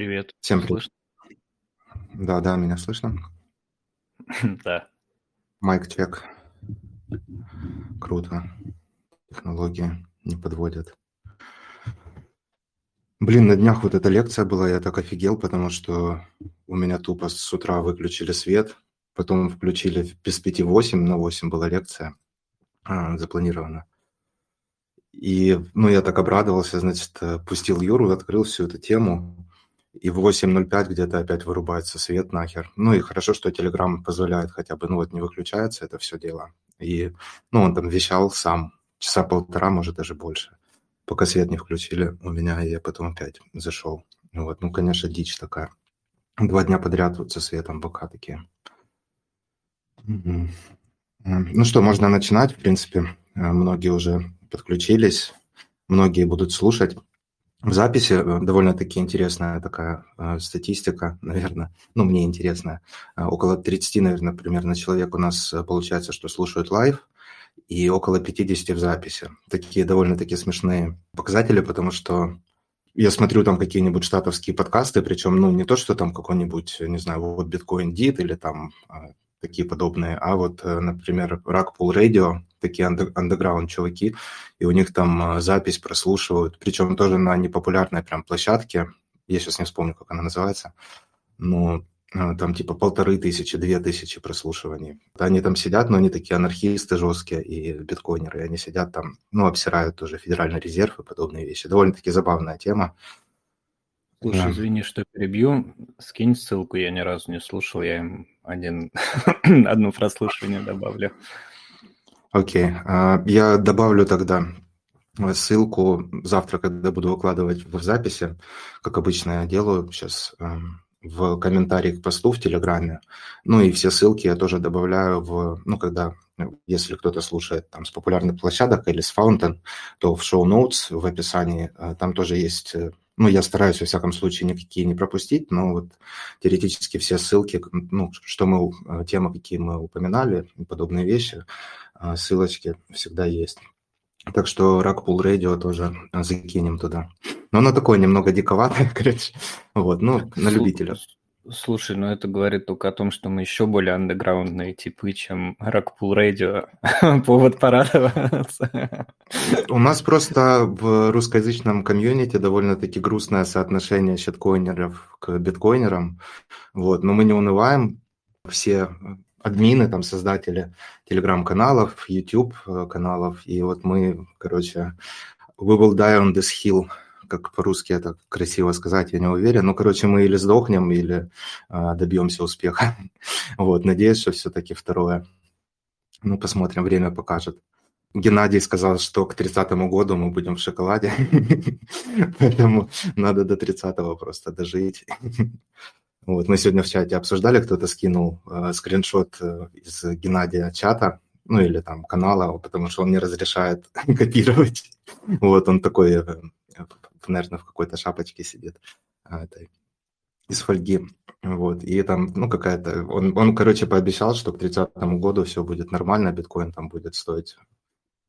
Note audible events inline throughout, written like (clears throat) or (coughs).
Привет. Всем привет. Да, да, меня слышно? (laughs) Да. Майк чек. Круто. Технологии не подводят. Блин, на днях вот эта лекция была, я так офигел, потому что у меня тупо с утра выключили свет, потом включили без пяти восемь, на восемь была лекция а, запланирована. И, ну, я так обрадовался, значит, э, пустил Юру, открыл всю эту тему, и в 8.05 где-то опять вырубается свет нахер. Ну и хорошо, что Telegram позволяет хотя бы, ну вот не выключается это все дело. И, ну, он там вещал сам, часа полтора, может, даже больше, пока свет не включили у меня, я потом опять зашел. Вот, ну, конечно, дичь такая. Два дня подряд вот со светом бока такие. Ну что, можно начинать, в принципе. Э, многие уже подключились, многие будут слушать. В записи э, довольно-таки интересная такая э, статистика, наверное, ну, мне интересная. Э, около 30, наверное, примерно человек у нас получается, что слушают live, и около 50 в записи. Такие довольно-таки смешные показатели, потому что я смотрю там какие-нибудь штатовские подкасты, причем, ну, не то, что там какой-нибудь, не знаю, What Bitcoin Did или там такие подобные, а вот, например, Rackpool Radio, такие андеграунд чуваки, и у них там э, запись прослушивают, причем тоже на непопулярной прям площадке, я сейчас не вспомню, как она называется, но э, там типа полторы тысячи, две тысячи прослушиваний. Они там сидят, но они такие анархисты жесткие и биткоинеры, и они сидят там, ну, обсирают тоже Федеральный резерв и подобные вещи. Довольно-таки забавная тема. Слушай, да. извини, что перебью. Скинь ссылку, я ни разу не слушал, я им один, (coughs) одно прослушивание добавлю. Окей, а, я добавлю тогда ссылку завтра, когда буду выкладывать в записи, как обычно я делаю сейчас эм, в комментарии к посту в Телеграме. Ну и все ссылки я тоже добавляю в, ну, когда, если кто-то слушает там с популярных площадок или с Fountain, то в шоу-ноутс в описании э, там тоже есть, э, ну, я стараюсь, во всяком случае, никакие не пропустить, но вот теоретически все ссылки, ну, что мы, э, темы, какие мы упоминали, подобные вещи, ссылочки всегда есть. Так что Rackpool Radio тоже закинем туда. Но оно такое немного диковатое, (laughs) короче. Вот, ну, на любителя. Слушай, ну это говорит только о том, что мы еще более андеграундные типы, чем Rackpool Radio. (laughs) Повод порадоваться. У нас просто в русскоязычном комьюнити довольно-таки грустное соотношение щиткоинеров к биткоинерам. Вот, но мы не унываем. Все админы, там, создатели телеграм-каналов, YouTube-каналов, и вот мы, короче, we will die on this hill, как по-русски это красиво сказать, я не уверен. Ну, короче, мы или сдохнем, или э, добьемся успеха. (laughs) вот, надеюсь, что все-таки второе. Ну, посмотрим, время покажет. Геннадий сказал, что к 30-му году мы будем в шоколаде, (laughs) поэтому надо до 30-го просто дожить. (laughs) Вот, мы сегодня в чате обсуждали, кто-то скинул э, скриншот э, из Геннадия чата, ну или там канала, потому что он не разрешает (laughs) копировать. Вот он такой, э, наверное, в какой-то шапочке сидит этой, из фольги. Вот, и там, ну, какая-то... Он, он, короче, пообещал, что к 30-му году все будет нормально, биткоин там будет стоить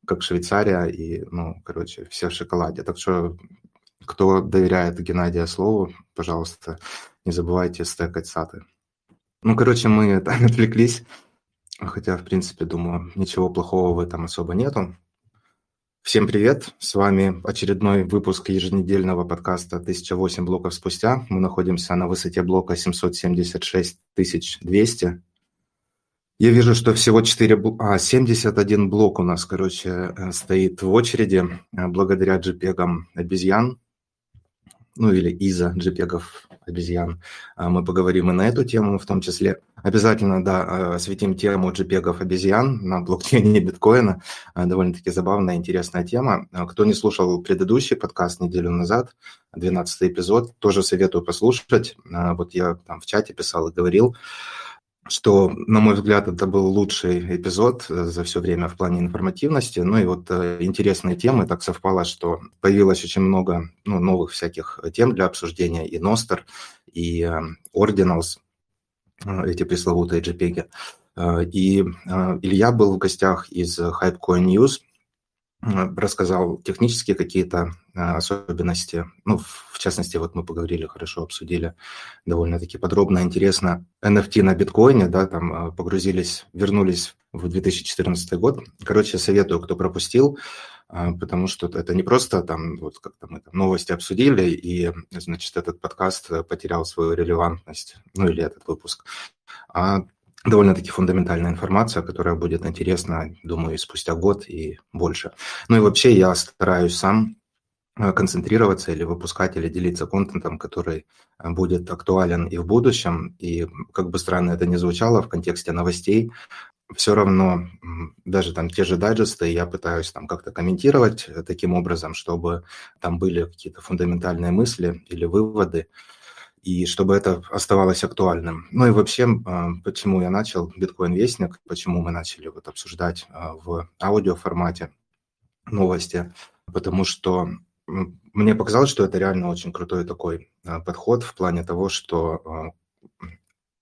как Швейцария, и, ну, короче, все в шоколаде. Так что, кто доверяет Геннадия слову, пожалуйста, не забывайте стекать саты. Ну, короче, мы (laughs) отвлеклись, хотя, в принципе, думаю, ничего плохого в этом особо нету. Всем привет, с вами очередной выпуск еженедельного подкаста «1008 блоков спустя». Мы находимся на высоте блока 776 200. Я вижу, что всего 4, а, 71 блок у нас, короче, э, стоит в очереди э, благодаря JPEG обезьян, ну или из-за JPEG обезьян. А, мы поговорим и на эту тему в том числе. Обязательно, да, а, осветим тему JPEG обезьян на блокчейне биткоина. А, довольно-таки забавная, интересная тема. Кто не слушал предыдущий подкаст неделю назад, 12 эпизод, тоже советую послушать. Вот я там в чате писал и говорил, что, на мой взгляд, это был лучший эпизод э, за все время в плане информативности. Ну и вот э, интересные темы. Так совпало, что появилось очень много ну, новых всяких тем для обсуждения. И Ностер, и э, Ordinals, эти пресловутые JPEG. И Илья был в гостях из Hypecoin News. Рассказал технические какие-то особенности. Ну, в частности, вот мы поговорили, хорошо обсудили довольно-таки подробно, интересно. NFT на биткоине, да, там погрузились, вернулись в 2014 год. Короче, советую, кто пропустил, а, потому что это не просто там, вот как-то мы там новости обсудили, и, значит, этот подкаст потерял свою релевантность, ну или этот выпуск, а довольно-таки фундаментальная информация, которая будет интересна, думаю, спустя год и больше. Ну и вообще я стараюсь сам а, концентрироваться или выпускать, или делиться контентом, который а, будет актуален и в будущем. И как бы странно это ни звучало в контексте новостей, все равно даже там те же дайджесты я пытаюсь там как-то комментировать э, таким образом, чтобы там были какие-то фундаментальные мысли или выводы, и чтобы это оставалось актуальным. Ну и вообще, а, почему я начал биткоин-вестник, почему мы начали вот обсуждать а, в аудиоформате новости, потому что мне показалось, что это реально очень крутой такой а, подход в плане того, что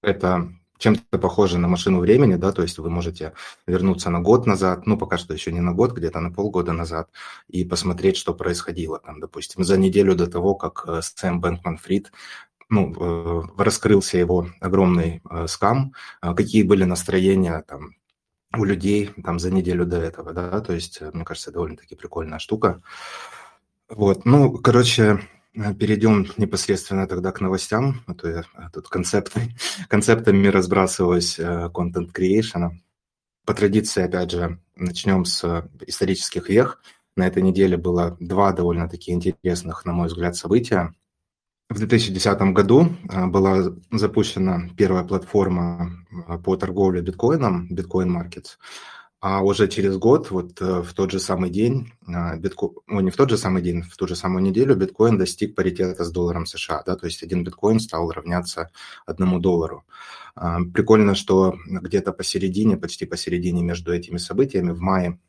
это чем-то похоже на машину времени, да, то есть вы можете вернуться на год назад, ну, пока что еще не на год, где-то на полгода назад, и посмотреть, что происходило там, допустим, за неделю до того, как э, Сэм Бэнкман-Фрид ну, э, раскрылся его огромный э, скам, какие были настроения там у людей там за неделю до этого, да, то есть, мне кажется, довольно-таки прикольная штука. Вот, ну, короче, Э, перейдем непосредственно тогда к новостям, а то я э, тут концепты, (laughs) концептами разбрасываюсь контент э, creation. По традиции, опять же, начнем с исторических вех. На этой неделе было два довольно-таки интересных, на мой взгляд, события. В 2010 году была запущена первая платформа по торговле биткоином, Bitcoin Markets. А уже через год, вот э, в тот же самый день, а, биткоин, ну не в тот же самый день, в ту же самую неделю биткоин достиг паритета с долларом США, да, то есть один биткоин стал равняться одному доллару. А, прикольно, что где-то посередине, почти посередине между этими событиями в мае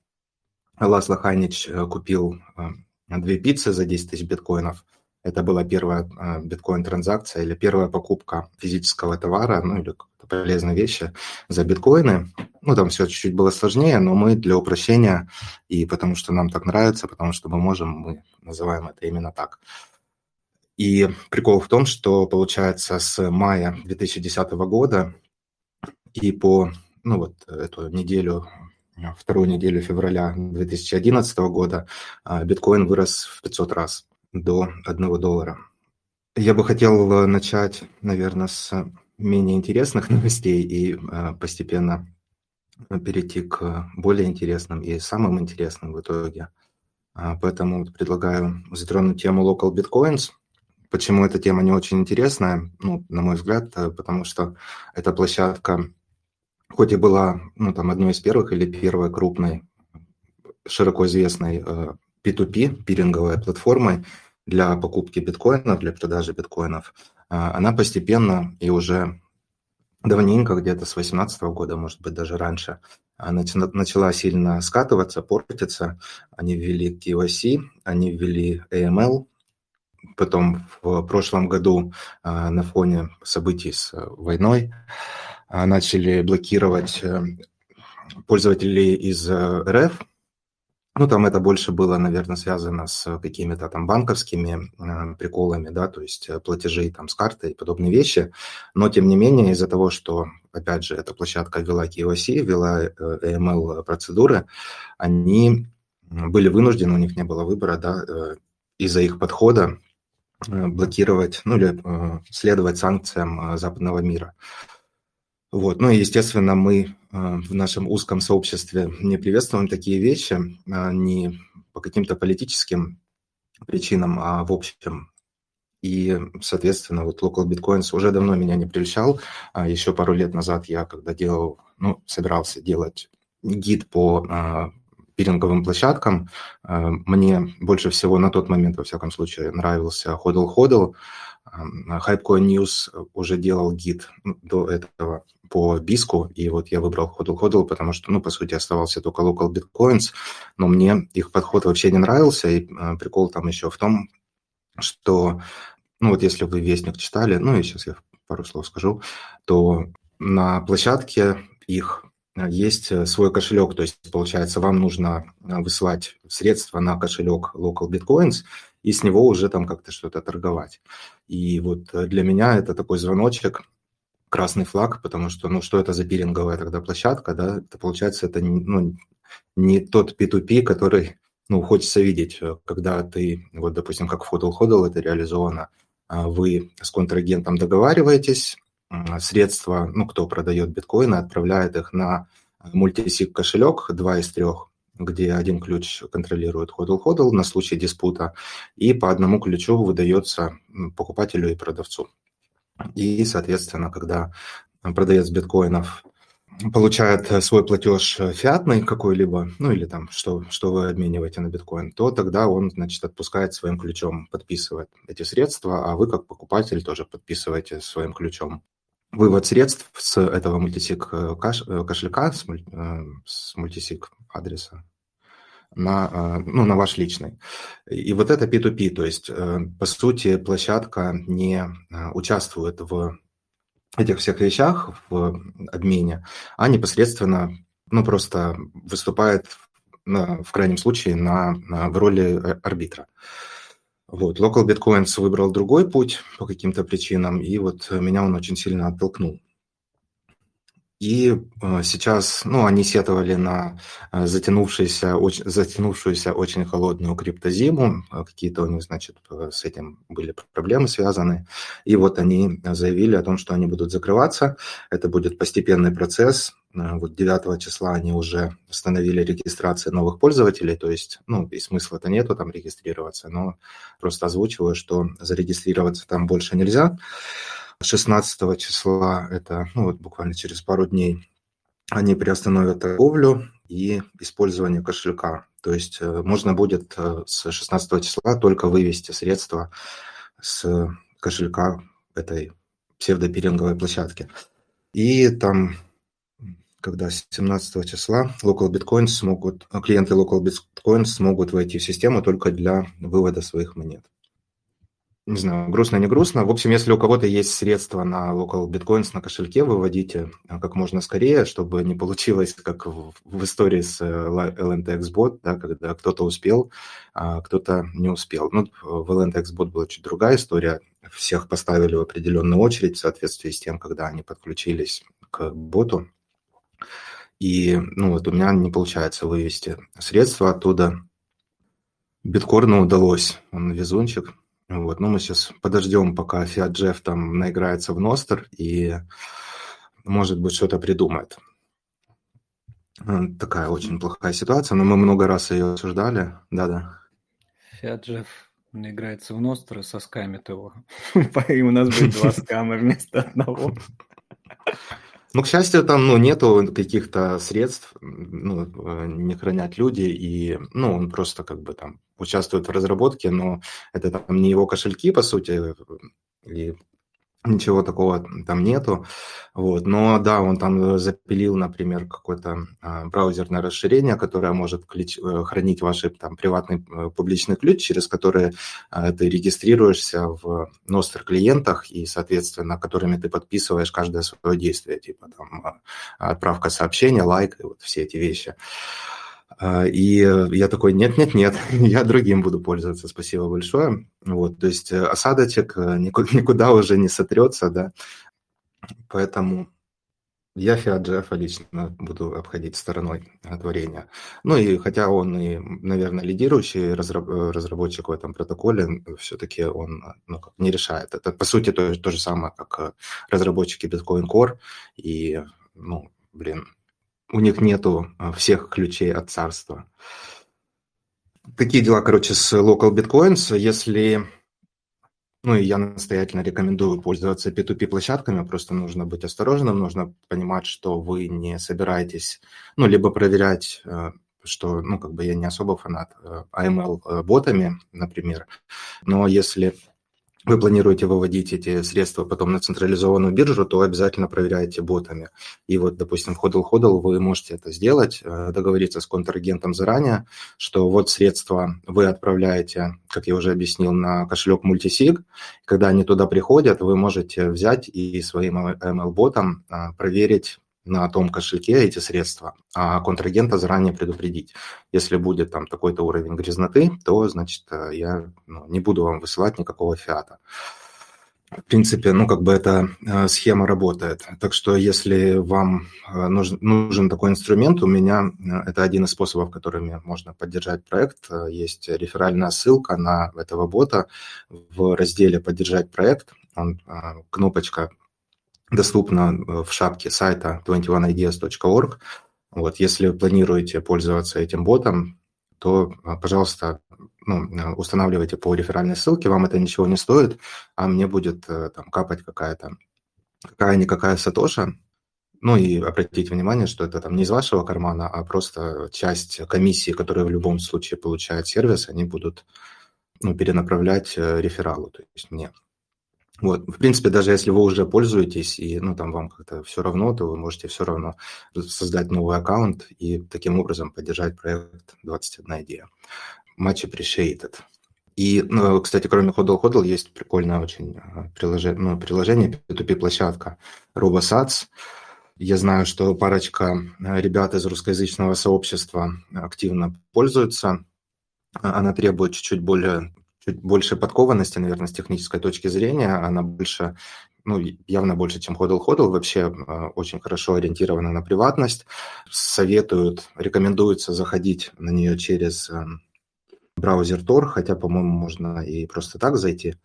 Ласло Ханич э, купил э, две пиццы за 10 тысяч биткоинов. Это была первая биткоин-транзакция или первая покупка физического товара, ну или полезной вещи за биткоины. Ну, там все чуть-чуть было сложнее, но мы для упрощения и потому что нам так нравится, потому что мы можем, мы называем это именно так. И прикол в том, что получается с мая 2010 года и по ну вот эту неделю, вторую неделю февраля 2011 года а, биткоин вырос в 500 раз до 1 доллара. Я бы хотел начать, наверное, с менее интересных новостей и а, постепенно перейти к более интересным и самым интересным в итоге. А, поэтому предлагаю затронуть тему Local Bitcoins. Почему эта тема не очень интересная? Ну, на мой взгляд, э, потому что эта площадка, хоть и была ну, там, одной из первых или первой крупной, широко известной P2P, э, пиринговой платформой для покупки биткоинов, для продажи биткоинов, а, она постепенно и уже давненько, где-то с 2018 года, может быть, даже раньше, начала сильно скатываться, портиться. Они ввели KYC, они ввели AML, потом в прошлом году а, на фоне событий с войной а, начали блокировать э, пользователей из э, РФ, ну, там это больше было, наверное, связано с какими-то там банковскими э, приколами, да, то есть э, платежей там с карты и подобные вещи. Но, тем не менее, из-за того, что, опять же, эта площадка ввела KYC, ввела э, AML-процедуры, они были вынуждены, у них не было выбора, да, э, из-за их подхода э, блокировать, ну или э, следовать санкциям западного мира. Вот. Ну и, естественно, мы а, в нашем узком сообществе не приветствуем такие вещи, а, не по каким-то политическим причинам, а в общем. И, соответственно, вот Local Bitcoins уже давно меня не прельщал. А еще пару лет назад я, когда делал, ну, собирался делать гид по пиринговым площадкам, мне больше всего на тот момент, во всяком случае, нравился Hodl Hodl. Hypecoin News уже делал гид до этого по биску, и вот я выбрал hodl hodl, потому что, ну, по сути, оставался только local bitcoins, но мне их подход вообще не нравился, и э, прикол там еще в том, что, ну, вот если вы Вестник читали, ну, и сейчас я пару слов скажу, то на площадке их есть свой кошелек, то есть, получается, вам нужно высылать средства на кошелек Local Bitcoins и с него уже там как-то что-то торговать. И вот для меня это такой звоночек, красный флаг, потому что, ну, что это за пиринговая тогда площадка, да, это получается, это ну, не тот P2P, который, ну, хочется видеть, когда ты, вот, допустим, как в Hodl Hodl это реализовано, а вы с контрагентом договариваетесь, средства, ну, кто продает биткоины, отправляет их на мультисик кошелек, два из трех, где один ключ контролирует hodl-hodl на случай диспута, и по одному ключу выдается покупателю и продавцу. И, соответственно, когда продавец биткоинов получает свой платеж фиатный какой-либо, ну или там, что, что вы обмениваете на биткоин, то тогда он, значит, отпускает своим ключом, подписывает эти средства, а вы как покупатель тоже подписываете своим ключом. Вывод средств с этого мультисик э, э, кошелька, э, с мультисик адреса на, ну, на ваш личный. И вот это P2P, то есть, по сути, площадка не участвует в этих всех вещах, в обмене, а непосредственно, ну, просто выступает в крайнем случае на, в роли арбитра. Вот, Local Bitcoins выбрал другой путь по каким-то причинам, и вот меня он очень сильно оттолкнул. И э, сейчас, ну, они сетовали на э, затянувшуюся, очень, затянувшуюся очень холодную криптозиму. Какие-то у них, значит, с этим были проблемы связаны. И вот они заявили о том, что они будут закрываться. Это будет постепенный процесс. Э, вот 9 числа они уже установили регистрацию новых пользователей, то есть, ну, и смысла-то нету там регистрироваться, но просто озвучиваю, что зарегистрироваться там больше нельзя. 16 числа, это ну, вот буквально через пару дней, они приостановят торговлю и использование кошелька. То есть э, можно будет э, с 16 числа только вывести средства с кошелька этой псевдопиринговой площадки. И там, когда 17 числа Local Bitcoins смогут, клиенты Local Bitcoins смогут войти в систему только для вывода своих монет не знаю, грустно, не грустно. В общем, если у кого-то есть средства на local bitcoins на кошельке, выводите а, как можно скорее, чтобы не получилось, как в, в истории с э, LNTX bot, да, когда кто-то успел, а кто-то не успел. Ну, в LNTX bot была чуть другая история. Всех поставили в определенную очередь в соответствии с тем, когда они подключились к боту. И, ну, вот у меня не получается вывести средства оттуда. Биткорну удалось, он везунчик, вот, ну, мы сейчас подождем, пока Fiat Jeff там наиграется в Ностер и, может быть, что-то придумает. Такая очень плохая ситуация, но мы много раз ее обсуждали. Да-да. Fiat Jeff наиграется в Ностер и соскамит его. И (laughs) у нас будет два (laughs) скама вместо одного. Ну, к счастью, там ну, нету каких-то средств, ну, э, не хранят люди, и ну, он просто как бы там участвует в разработке, но это там не его кошельки, по сути, и ничего такого там нету. Вот. Но да, он там запилил, например, какое-то а, браузерное расширение, которое может ключ, э, хранить ваш там, приватный э, публичный ключ, через который а, ты регистрируешься в Ностер клиентах и, соответственно, которыми ты подписываешь каждое свое действие, типа там а, отправка сообщения, лайк и вот все эти вещи. И я такой, нет-нет-нет, (laughs) я другим буду пользоваться, спасибо большое. Вот, то есть э, осадочек э, (laughs) никуда, уже не сотрется, да. Поэтому я Фиаджефа лично буду обходить стороной творения. Ну и хотя он и, наверное, лидирующий разработчик в этом протоколе, все-таки он ну, не решает. Это, по сути, то, то же самое, как разработчики Bitcoin Core. И, ну, блин, у них нету а, всех ключей от царства. Такие дела, короче, с Local Bitcoins. Если, ну и я настоятельно рекомендую пользоваться P2P площадками, просто нужно быть осторожным, нужно понимать, что вы не собираетесь, ну, либо проверять э, что, ну, как бы я не особо фанат AML-ботами, э, например, но если вы планируете выводить эти средства потом на централизованную биржу, то обязательно проверяйте ботами. И вот, допустим, в HODL-HODL вы можете это сделать, э, договориться с контрагентом заранее, что вот средства вы отправляете, как я уже объяснил, на кошелек Multisig. Когда они туда приходят, вы можете взять и своим ML-ботом э, проверить на том кошельке эти средства, а контрагента заранее предупредить. Если будет там такой-то уровень грязноты, то, значит, э, я ну, не буду вам высылать никакого фиата. В принципе, ну, как бы эта э, схема работает. Так что, если вам э, нужен, нужен такой инструмент, у меня это один из способов, которыми можно поддержать проект. Есть реферальная ссылка на этого бота в разделе «Поддержать проект». Он, кнопочка доступна э, в шапке сайта 21ideas.org. Вот, если планируете пользоваться этим ботом, то, э, пожалуйста, ну, э, устанавливайте по реферальной ссылке, вам это ничего не стоит, а мне будет там капать какая-то какая-никакая сатоша, ну и обратите внимание, что это там не из вашего кармана, а просто часть комиссии, которая в любом случае получает сервис, они будут ну, перенаправлять рефералу, то есть мне. Вот, в принципе, даже если вы уже пользуетесь, и ну, там вам как-то все равно, то вы можете все равно создать новый аккаунт и таким образом поддержать проект 21 идея. Much appreciated. И, ну, кстати, кроме Hodl Hodl есть прикольное очень а, приложение, ну, приложение P2P-площадка RoboSats. Я знаю, что парочка а, ребят из русскоязычного сообщества активно пользуются. Она требует чуть-чуть более чуть больше подкованности, наверное, с технической точки зрения. Она больше, ну, явно больше, чем Hodl. Вообще э, очень хорошо ориентирована на приватность. Советуют, рекомендуется заходить на нее через э, браузер Tor, хотя, по-моему, можно и просто так зайти.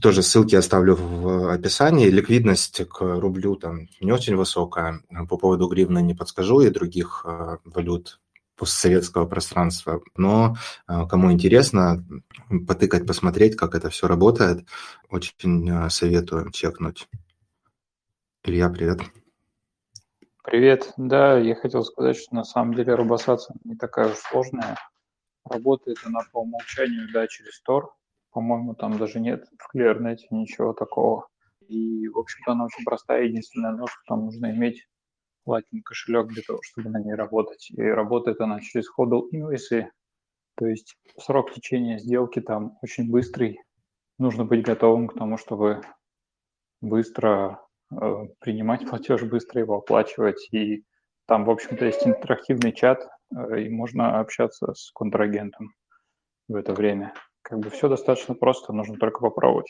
Тоже ссылки оставлю в описании. Ликвидность к рублю там не очень высокая. По поводу гривны не подскажу и других э, валют постсоветского пространства. Но а, кому интересно, потыкать, посмотреть, как это все работает, очень а, советую чекнуть. Илья, привет. Привет. Да, я хотел сказать, что на самом деле робосация не такая уж сложная. Работает она по умолчанию, да, через Tor. По-моему, там даже нет в ClearNet ничего такого. И, в общем-то, она очень простая. Единственное, что там нужно иметь Lightning кошелек для того, чтобы на ней работать. И работает она через Hodl Invoice, то есть срок течения сделки там очень быстрый. Нужно быть готовым к тому, чтобы быстро э, принимать платеж, быстро его оплачивать. И там, в общем-то, есть интерактивный чат, э, и можно общаться с контрагентом в это время. Как бы все достаточно просто, нужно только попробовать.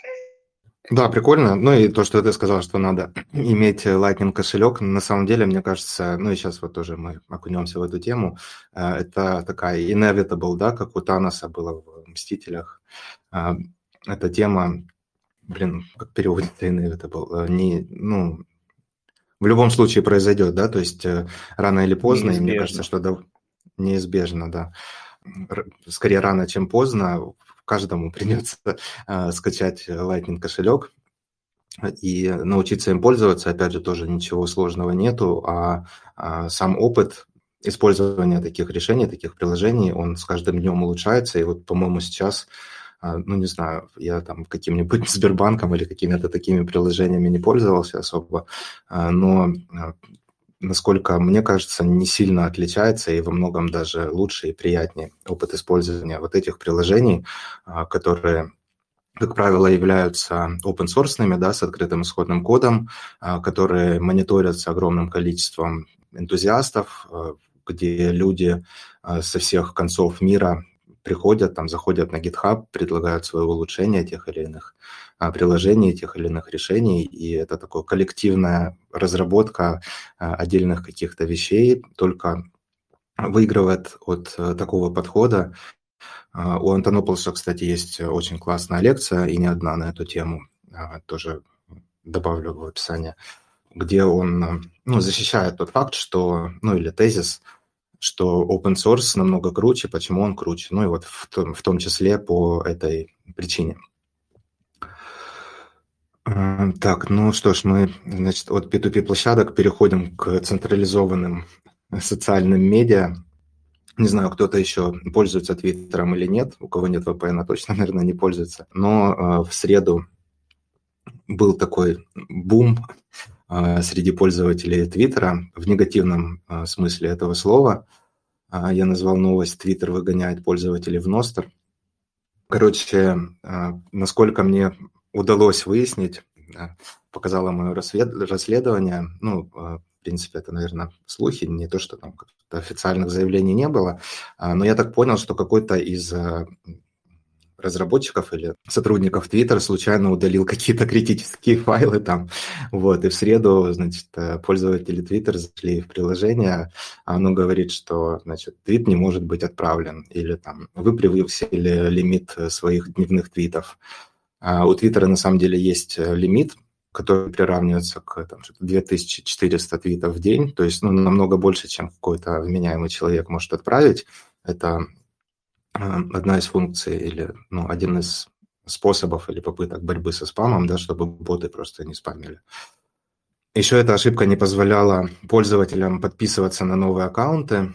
Да, прикольно. Ну и то, что ты сказал, что надо (clears throat) иметь Lightning кошелек, на самом деле, мне кажется, ну и сейчас вот тоже мы окунемся в эту тему, э, это такая inevitable, да, как у Таноса было в «Мстителях». Э, эта тема, блин, как переводится inevitable, э, не, ну, в любом случае произойдет, да, то есть рано или поздно, неизбежно. и мне кажется, что неизбежно, да. Скорее рано, чем поздно каждому придется э, скачать Lightning кошелек и научиться им пользоваться. Опять же, тоже ничего сложного нету, а, а сам опыт использования таких решений, таких приложений, он с каждым днем улучшается. И вот, по-моему, сейчас а, ну, не знаю, я там каким-нибудь (laughs) Сбербанком или какими-то такими приложениями не пользовался особо, а, но насколько мне кажется, не сильно отличается и во многом даже лучше и приятнее опыт использования вот этих приложений, а, которые как правило, являются open source, да, с открытым исходным кодом, а, которые мониторятся огромным количеством энтузиастов, а, где люди со всех концов мира приходят, там заходят на GitHub, предлагают свои улучшения тех или иных приложений, тех или иных решений, и это такая коллективная разработка а, отдельных каких-то вещей, только выигрывает от э, такого подхода. А, у Антонополса, кстати, есть очень классная лекция, и не одна на эту тему, тоже добавлю в описание, где он ну, защищает тот факт, что, ну или тезис, что open source намного круче, почему он круче. Ну и вот в том, в том числе по этой причине. Так, ну что ж, мы, значит, от P2P площадок переходим к централизованным социальным медиа. Не знаю, кто-то еще пользуется Твиттером или нет. У кого нет VPN, точно, (laughs) наверное, не пользуется. Но э, в среду был такой бум а, среди пользователей Твиттера в негативном а, смысле этого слова. Я назвал новость «Твиттер выгоняет пользователей в Ностер». Короче, насколько мне удалось выяснить, показало мое расследование, ну, принципе, это, наверное, слухи, не то, что там официальных заявлений не было, а, но я так понял, что какой-то из э, разработчиков или сотрудников Twitter случайно удалил какие-то критические файлы там, вот, и в среду, значит, э, пользователи Twitter зашли в приложение, а оно говорит, что, значит, твит не может быть отправлен, или там вы превысили лимит своих дневных твитов. А у Twitter на самом деле есть э, лимит, который приравнивается к там, 2400 твитов в день, то есть ну, намного больше, чем какой-то вменяемый человек может отправить. Это одна из функций или ну, один из способов или попыток борьбы со спамом, да, чтобы боты просто не спамили. Еще эта ошибка не позволяла пользователям подписываться на новые аккаунты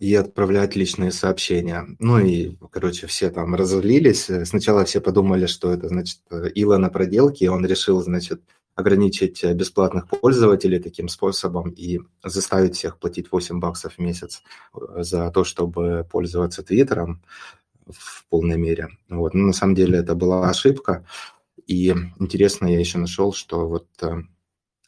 и отправлять личные сообщения. Ну и, короче, все там разозлились. Сначала все подумали, что это, значит, Ила на проделке, и он решил, значит, ограничить бесплатных пользователей таким способом и заставить всех платить 8 баксов в месяц э, за то, чтобы пользоваться Твиттером в полной мере. Вот. Но на самом деле это была ошибка. И интересно, я еще нашел, что вот э,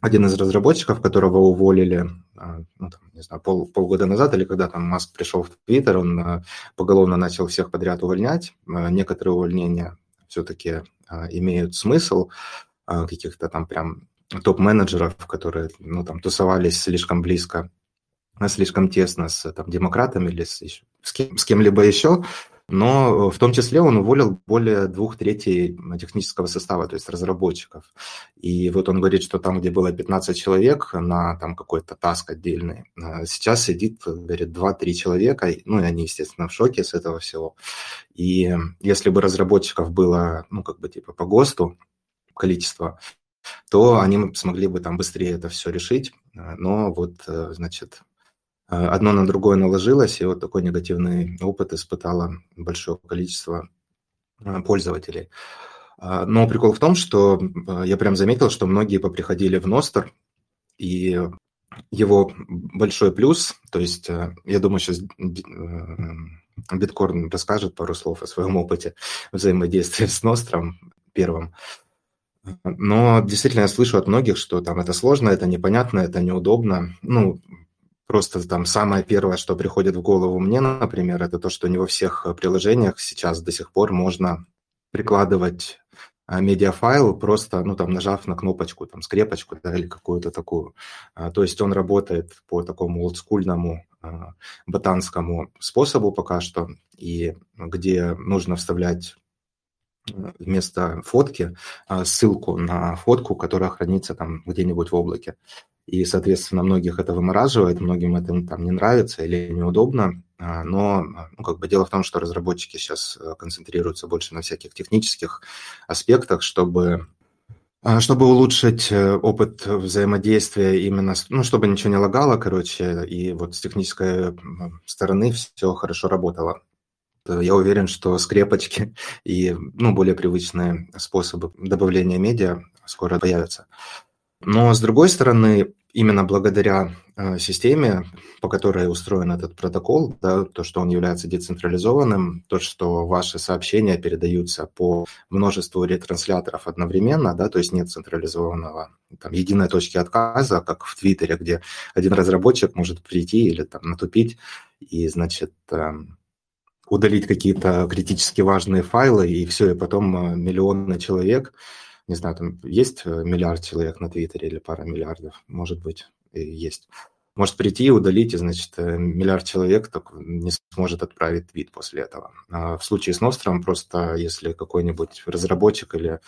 один из разработчиков, которого уволили, ну, там, не знаю, пол, полгода назад, или когда там Маск пришел в Твиттер, он поголовно начал всех подряд увольнять. Некоторые увольнения все-таки имеют смысл, а, каких-то там прям топ-менеджеров, которые, ну, там, тусовались слишком близко, слишком тесно с там, демократами или с, с кем-либо еще, но в том числе он уволил более двух третей технического состава, то есть разработчиков. И вот он говорит, что там, где было 15 человек на там какой-то таск отдельный, а, сейчас сидит, говорит, 2-3 человека, ну и они, естественно, в шоке с этого всего. И если бы разработчиков было, ну, как бы типа по ГОСТу, количество, то они смогли бы там быстрее это все решить. Но вот, э, значит, э, одно на другое наложилось, и вот такой негативный опыт испытало большое количество э, пользователей. Но прикол в том, что я прям заметил, что многие поприходили в Ностер, и его большой плюс, то есть я думаю, сейчас Биткорн расскажет пару слов о своем опыте взаимодействия с Ностром первым. Но действительно я слышу от многих, что там это сложно, это непонятно, это неудобно. Ну, просто там самое первое, что приходит в голову мне, например, это то, что не во всех приложениях сейчас до сих пор можно прикладывать а, медиафайл, просто, ну, там, нажав на кнопочку, там, скрепочку, да, или какую-то такую. А, то есть он работает по такому олдскульному а, ботанскому способу пока что, и где нужно вставлять вместо фотки ссылку на фотку, которая хранится там где-нибудь в облаке. И, соответственно, многих это вымораживает, многим это там не нравится или неудобно. А, но ну, как бы дело в том, что разработчики сейчас э, концентрируются больше на всяких технических аспектах, чтобы а, чтобы улучшить э, опыт взаимодействия именно, ну, чтобы ничего не лагало, короче, и вот с технической стороны все хорошо работало. Э, я уверен, что скрепочки (laughs) и ну, более привычные способы добавления медиа скоро появятся. Но с другой стороны, именно благодаря э, системе, по которой устроен этот протокол, да, то, что он является децентрализованным, то, что ваши сообщения передаются по множеству ретрансляторов одновременно, да, то есть нет централизованного там, единой точки отказа, как в Твиттере, где один разработчик может прийти или там натупить и, значит, эм, удалить какие-то критически важные файлы, и все, и потом э, миллионы человек, не знаю, там есть э, миллиард человек на Твиттере или пара миллиардов, может быть, есть. Может прийти и удалить, и, значит, э, миллиард человек так не сможет отправить твит после этого. А в случае с Ностром просто, если какой-нибудь разработчик или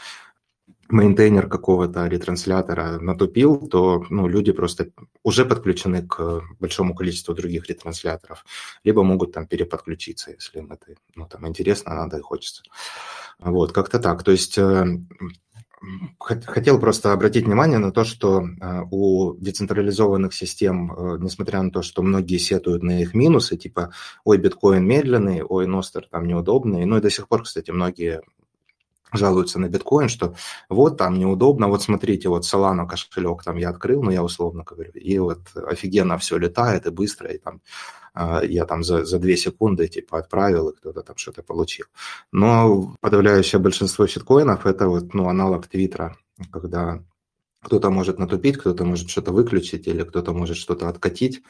мейнтейнер какого-то ретранслятора натупил, то ну, люди просто уже подключены к большому количеству других ретрансляторов, либо могут там переподключиться, если им это ну, там, интересно, надо и хочется. Вот, как-то так. То есть э, хотел просто обратить внимание на то, что э, у децентрализованных систем, э, несмотря на то, что многие сетуют на их минусы, типа, ой, биткоин медленный, ой, Ностер там неудобный, ну и до сих пор, кстати, многие жалуются на биткоин, что вот там неудобно, вот смотрите, вот Solana кошелек там я открыл, ну я условно говорю, и вот офигенно все летает и быстро, и там а, я там за, за две секунды типа отправил, и кто-то там что-то получил. Но подавляющее большинство щиткоинов это вот, ну, аналог Твиттера, когда Кто-то может натупить, кто-то может что-то выключить или кто-то может что-то откатить,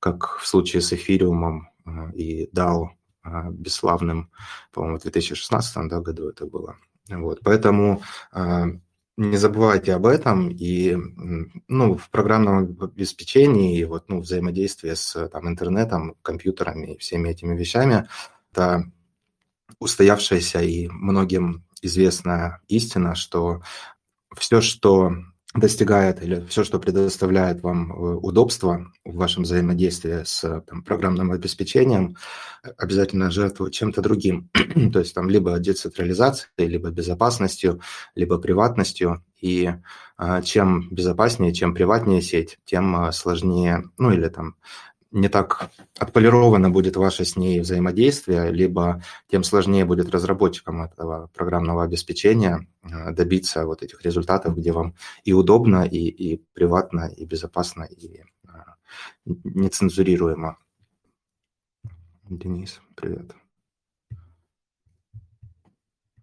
как в случае с эфириумом и DAO бесславным, по-моему, в 2016 да, году это было. Вот, поэтому не забывайте об этом и ну, в программном обеспечении и вот, ну, взаимодействии с там, интернетом, компьютерами и всеми этими вещами это устоявшаяся и многим известная истина, что все, что достигает или все, что предоставляет вам э, удобство в вашем взаимодействии с там, программным обеспечением, обязательно жертвует чем-то другим. (clears throat) То есть там либо децентрализацией, либо безопасностью, либо приватностью. И а, чем безопаснее, чем приватнее сеть, тем а, сложнее, ну или там не так отполировано будет ваше с ней взаимодействие, либо тем сложнее будет разработчикам этого программного обеспечения э, добиться вот этих результатов, где вам и удобно, и, и приватно, и безопасно, и э, нецензурируемо. Денис, привет.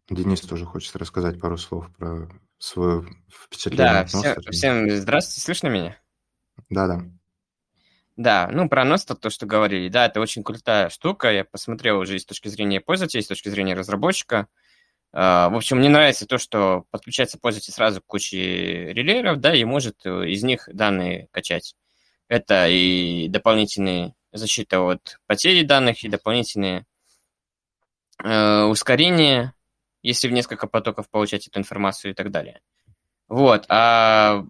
Денис тоже хочет рассказать пару слов про свое впечатление. Да, всем, всем здравствуйте, слышно меня? Да, да. Да, ну про Носто, то, что говорили, да, это очень крутая штука. Я посмотрел уже и с точки зрения пользователя, и с точки зрения разработчика. А, в общем, мне нравится то, что подключается пользователь сразу к куче релееров, да, и может э, из них данные качать. Это и дополнительные защита от потери данных, и дополнительные э, ускорения, если в несколько потоков получать эту информацию и так далее. Вот, а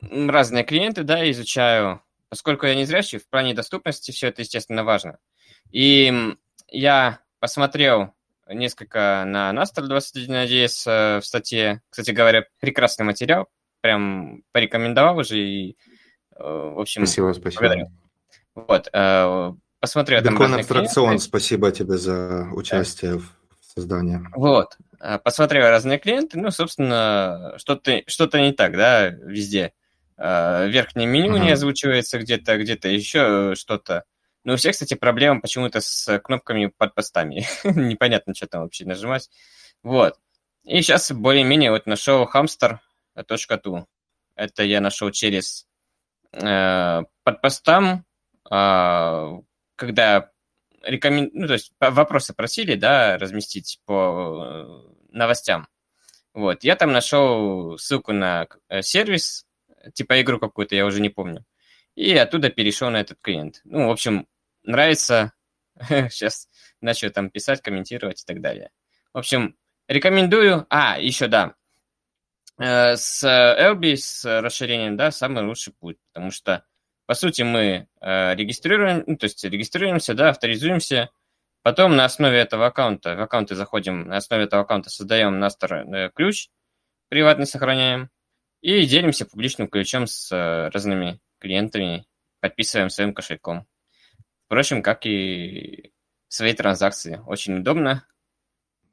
разные клиенты, да, изучаю Поскольку я не зрячий, в плане доступности все это, естественно, важно. И я посмотрел несколько на Nastar 21 э, в статье. Кстати говоря, прекрасный материал. Прям порекомендовал уже и, э, в общем, спасибо, спасибо. Благодарю. Вот, э, посмотрел Биткоин там Абстракцион, спасибо тебе за участие да. в создании. Вот, посмотрел разные клиенты, ну, собственно, что-то что не так, да, везде. Э, верхнее меню uh-huh. не озвучивается где-то, где-то еще что-то. Но у всех, кстати, проблема почему-то с кнопками под постами. (laughs) Непонятно, что там вообще нажимать. Вот. И сейчас более-менее вот нашел hamster.tu. Это я нашел через э, под постам, э, когда рекомен... ну, то есть вопросы просили, да, разместить по э, новостям. Вот, я там нашел ссылку на э, сервис, типа игру какую-то, я уже не помню. И оттуда перешел на этот клиент. Ну, в общем, нравится. (laughs) Сейчас начал там писать, комментировать и так далее. В общем, рекомендую. А, еще да. Э, с Elby, с расширением, да, самый лучший путь, потому что, по сути, мы э, регистрируем, ну, то есть регистрируемся, да, авторизуемся, потом на основе этого аккаунта, в аккаунты заходим, на основе этого аккаунта создаем настер э, ключ, приватный сохраняем, и делимся публичным ключом с э, разными клиентами, подписываем своим кошельком. Впрочем, как и свои транзакции. Очень удобно.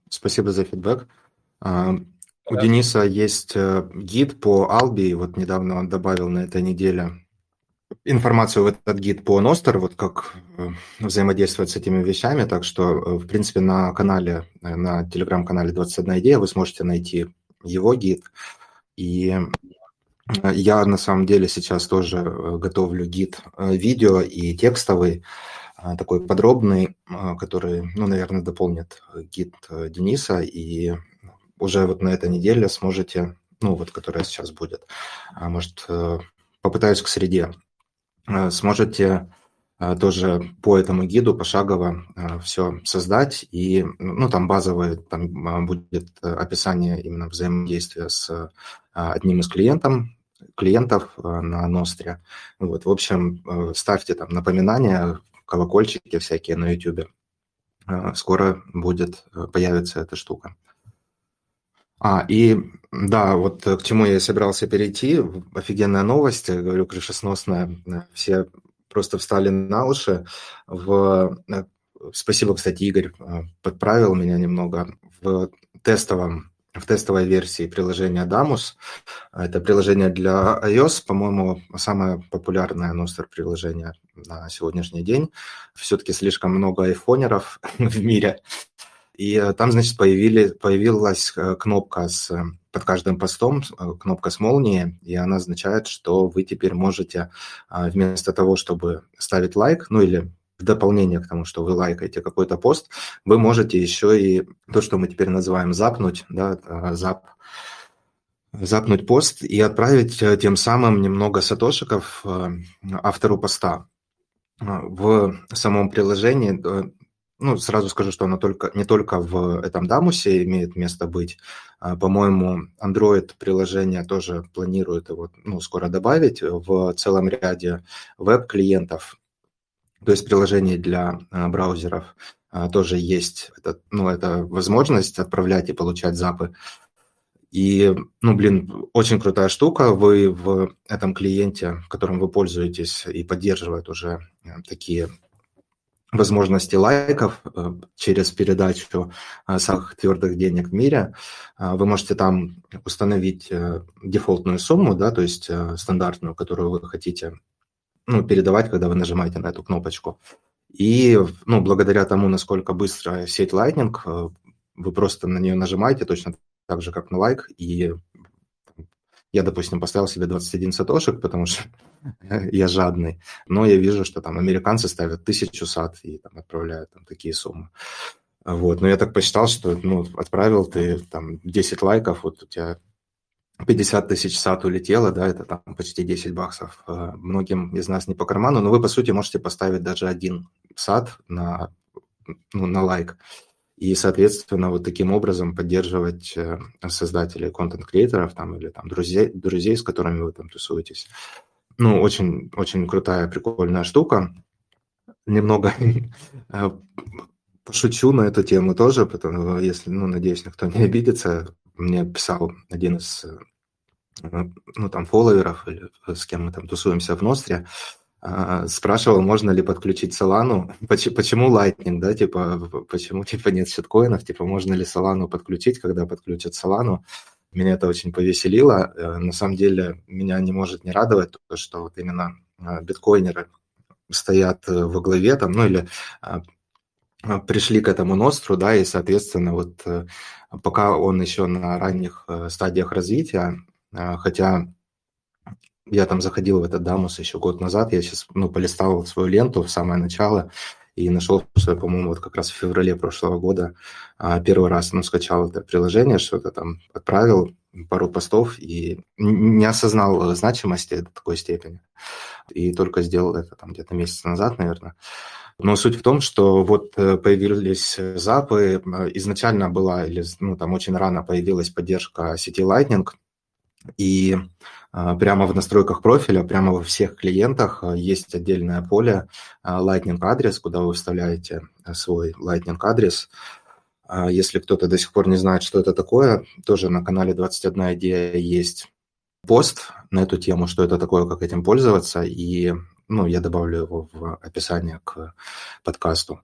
Спасибо за фидбэк. А, у Дениса есть э, гид по Алби, вот недавно он добавил на этой неделе информацию в этот гид по Ностер, вот как э, взаимодействовать с этими вещами, так что, в принципе, на канале, на телеграм-канале 21 идея вы сможете найти его гид. И э, я на самом деле сейчас тоже э, готовлю гид э, видео и текстовый, такой подробный, который, ну, наверное, дополнит гид Дениса, и уже вот на этой неделе сможете, ну, вот, которая сейчас будет, а, может, попытаюсь к среде, сможете тоже по этому гиду пошагово все создать, и, ну, там базовое, там будет описание именно взаимодействия с одним из клиентов, клиентов а, на Ностре. Вот, в общем, э, ставьте там напоминания, колокольчики всякие на YouTube. А, скоро будет, э, появится эта штука. А, и да, вот к чему я собирался перейти. Офигенная новость, говорю, крышесносная. Все просто встали на уши. В... Э, спасибо, кстати, Игорь подправил меня немного. В тестовом в тестовой версии приложения Damus. Это приложение для iOS, по-моему, самое популярное Nostr приложение на сегодняшний день. Все-таки слишком много айфонеров (laughs) в мире. И там, значит, появили, появилась э, кнопка с под каждым постом кнопка с молнией, и она означает, что вы теперь можете вместо того, чтобы ставить лайк, ну или в дополнение к тому, что вы лайкаете какой-то пост, вы можете еще и то, что мы теперь называем запнуть, да, зап, запнуть пост и отправить э, тем самым немного сатошиков э, автору поста. Э, в самом приложении, ну, сразу скажу, что оно только, не только в этом Дамусе имеет место быть. А, по-моему, Android-приложение тоже планирует его ну, скоро добавить в целом ряде веб-клиентов. То есть приложений для браузеров тоже есть это, ну, это возможность отправлять и получать запы. И, ну, блин, очень крутая штука. Вы в этом клиенте, которым вы пользуетесь и поддерживает уже э, такие возможности лайков э, через передачу э, самых твердых денег в мире. Вы можете там установить дефолтную сумму, да, то есть стандартную, которую вы хотите ну, передавать, когда вы нажимаете на эту кнопочку. И ну, благодаря тому, насколько быстро сеть Lightning, вы просто на нее нажимаете, точно так же, как на лайк, и я, допустим, поставил себе 21 сатошек, потому что (laughs) я жадный, но я вижу, что там американцы ставят тысячу сат и там отправляют там такие суммы. Вот, но я так посчитал, что, ну, отправил ты там 10 лайков, вот у тебя 50 тысяч сат улетело, да, это там почти 10 баксов. Э, многим из нас не по карману, но вы, по сути, можете поставить даже один сат на, ну, на лайк и, соответственно, вот таким образом поддерживать э, создателей контент-креаторов там, или там, друзей, друзей, с которыми вы там тусуетесь. Ну, очень, очень крутая, прикольная штука. Немного (laughs) э, пошучу на эту тему тоже, потому если, ну, надеюсь, никто не обидится. Мне писал один из ну, там, фолловеров, или с кем мы там тусуемся в Ностре, а, спрашивал, можно ли подключить Solana. (laughs) Почему Lightning, да, типа, почему, (laughs) типа, нет щиткоинов, типа, можно ли Solana подключить, когда подключат Solana. Меня это очень повеселило. Э, на самом деле, меня не может не радовать то, что вот именно а, биткоинеры стоят э, во главе там, ну или а, пришли к этому ностру, да, и, соответственно, вот э, пока он еще на ранних стадиях развития, хотя я там заходил в этот Дамус еще год назад, я сейчас, ну, полистал свою ленту в самое начало и нашел, что по-моему, вот как раз в феврале прошлого года а, первый раз, ну, скачал это приложение, что-то там отправил, пару постов и не осознал значимости до такой степени. И только сделал это там где-то месяц назад, наверное. Но суть в том, что вот э, появились запы, изначально была, или ну, там очень рано появилась поддержка сети Lightning, и а, прямо в настройках профиля, прямо во всех клиентах а, есть отдельное поле а, Lightning адрес, куда вы вставляете свой Lightning адрес. Если кто-то до сих пор не знает, что это такое, тоже на канале 21 идея есть пост на эту тему, что это такое, как этим пользоваться, и ну, я добавлю его в описание к подкасту.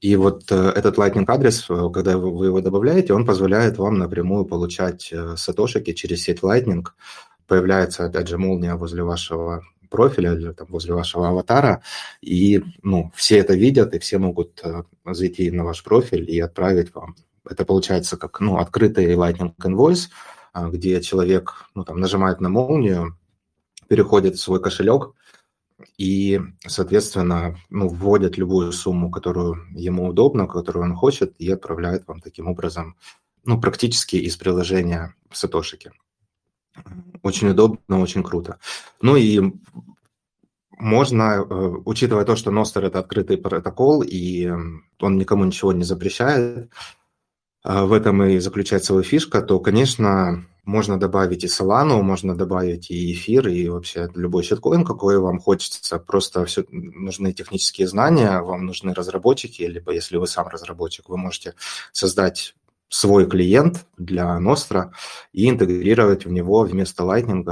И вот э, этот Lightning адрес, э, когда вы его добавляете, он позволяет вам напрямую получать э, сатошики через сеть Lightning. Появляется, опять же, молния возле вашего профиля или там, возле вашего аватара, и ну, все это видят, и все могут зайти на ваш профиль и отправить вам. Это получается как ну, открытый Lightning Invoice, где человек ну, там, нажимает на молнию, переходит в свой кошелек, и, соответственно, ну, вводят любую сумму, которую ему удобно, которую он хочет, и отправляет вам таким образом, ну, практически из приложения в Сатошике. Очень удобно, очень круто. Ну и можно, э, учитывая то, что Ностер – это открытый протокол, и он никому ничего не запрещает, э, в этом и заключается его фишка, то, конечно, можно добавить и Solana, можно добавить и эфир, и вообще любой щиткоин, какой вам хочется. Просто все, нужны технические знания, вам нужны разработчики, либо если вы сам разработчик, вы можете создать свой клиент для Nostra и интегрировать в него вместо Lightning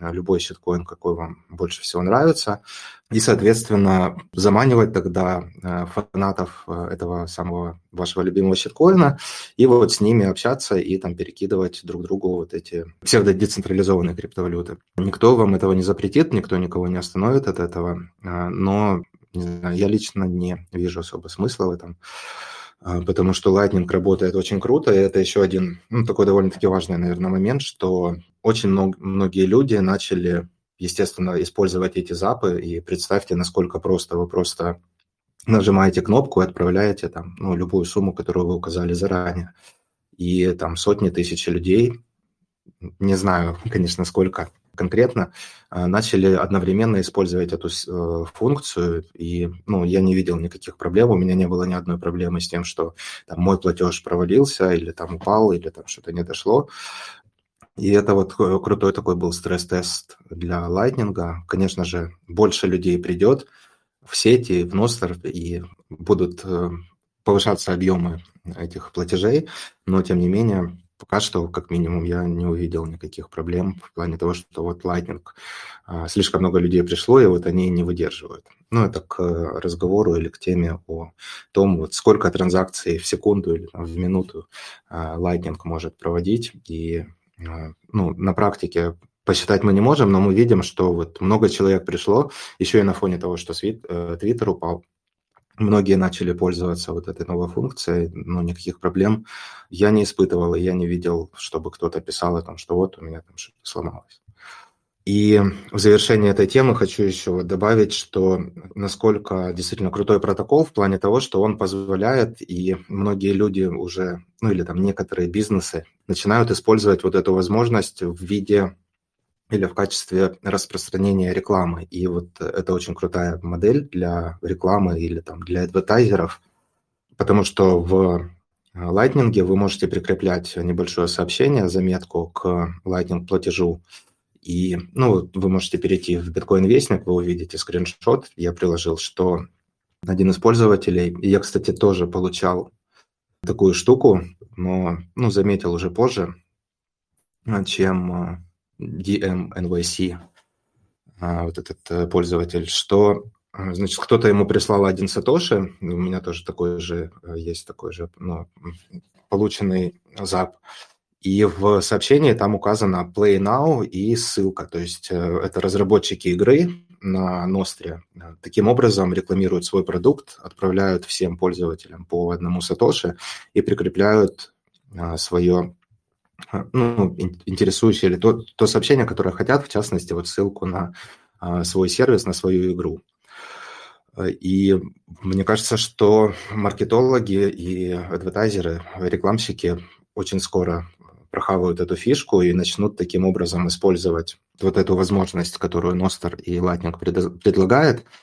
любой щиткоин, какой вам больше всего нравится. И, соответственно, заманивать тогда э, фанатов э, этого самого вашего любимого щиткоина и вот с ними общаться и там перекидывать друг другу вот эти псевдодецентрализованные криптовалюты. Никто вам этого не запретит, никто никого не остановит от этого, но не знаю, я лично не вижу особо смысла в этом. А, потому что Lightning работает очень круто, и это еще один ну, такой довольно-таки важный, наверное, момент, что очень много, многие люди начали, естественно, использовать эти запы, и представьте, насколько просто вы просто нажимаете кнопку и отправляете там, ну, любую сумму, которую вы указали заранее. И там сотни тысяч людей, не знаю, (laughs) конечно, сколько конкретно, а, начали одновременно использовать эту э, функцию, и ну, я не видел никаких проблем, у меня не было ни одной проблемы с тем, что там, мой платеж провалился, или там упал, или там что-то не дошло. И это вот крутой такой был стресс-тест для Lightning. Конечно же, больше людей придет в сети, в Ностер, и будут э, повышаться объемы этих платежей, но тем не менее пока что, как минимум, я не увидел никаких проблем в плане того, что вот Lightning, а, слишком много людей пришло, и вот они не выдерживают. Ну, это к разговору или к теме о том, вот сколько транзакций в секунду или в минуту а, Lightning может проводить. И а, ну, на практике посчитать мы не можем, но мы видим, что вот много человек пришло, еще и на фоне того, что э, Twitter упал, многие начали пользоваться вот этой новой функцией, но никаких проблем я не испытывал, и я не видел, чтобы кто-то писал о том, что вот у меня там что-то сломалось. И в завершение этой темы хочу еще добавить, что насколько действительно крутой протокол в плане того, что он позволяет, и многие люди уже, ну или там некоторые бизнесы начинают использовать вот эту возможность в виде или в качестве распространения рекламы. И вот это очень крутая модель для рекламы или там для адвертайзеров, потому что в Lightning вы можете прикреплять небольшое сообщение, заметку к Lightning платежу, и ну, вы можете перейти в Bitcoin Вестник, вы увидите скриншот, я приложил, что один из пользователей, и я, кстати, тоже получал такую штуку, но ну, заметил уже позже, чем DMNYC, а, вот этот э, пользователь, что а, Значит, кто-то ему прислал один сатоши, у меня тоже такой же э, есть такой же ну, полученный зап. И в сообщении там указано Play Now и ссылка, то есть э, это разработчики игры на Ностре. Таким образом рекламируют свой продукт, отправляют всем пользователям по одному сатоши и прикрепляют свое ну, интересующее или то, то сообщение, которое хотят, в частности, вот ссылку на а, свой сервис, на свою игру. И мне кажется, что маркетологи и адвертайзеры, рекламщики очень скоро прохавают эту фишку и начнут таким образом использовать вот эту возможность, которую Ностер и Lightning предлагает –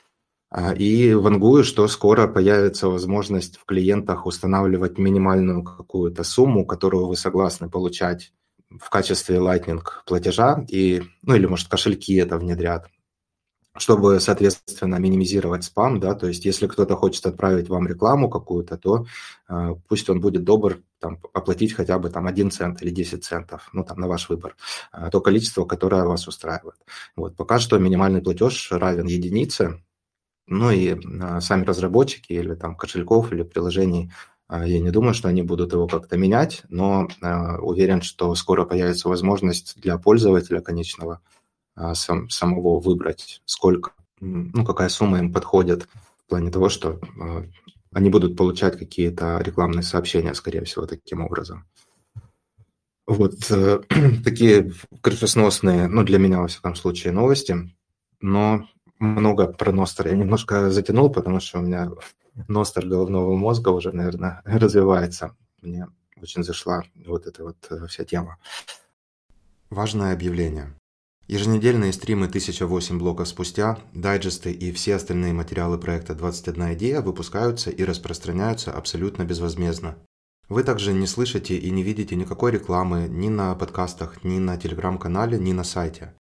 и вангую, что скоро появится возможность в клиентах устанавливать минимальную какую-то сумму, которую вы согласны получать в качестве Lightning платежа, и, ну или, может, кошельки это внедрят, чтобы, соответственно, минимизировать спам, да, то есть если кто-то хочет отправить вам рекламу какую-то, то э, пусть он будет добр там, оплатить хотя бы там 1 цент или 10 центов, ну там на ваш выбор, э, то количество, которое вас устраивает. Вот, пока что минимальный платеж равен единице, ну и а, сами разработчики или там кошельков или приложений, а, я не думаю, что они будут его как-то менять, но а, уверен, что скоро появится возможность для пользователя конечного сам, самого выбрать, сколько, ну, какая сумма им подходит в плане того, что они будут получать какие-то рекламные сообщения, скорее всего, таким образом. Вот э, (clears throat) такие крышесносные, ну, для меня, во всяком случае, новости. Но много про Ностер я немножко затянул, потому что у меня Ностер головного мозга уже, наверное, (laughs) развивается. Мне очень зашла вот эта вот э, вся тема. Важное объявление. Еженедельные стримы 1008 блоков спустя, дайджесты и все остальные материалы проекта 21 идея выпускаются и распространяются абсолютно безвозмездно. Вы также не слышите и не видите никакой рекламы ни на подкастах, ни на телеграм-канале, ни на сайте.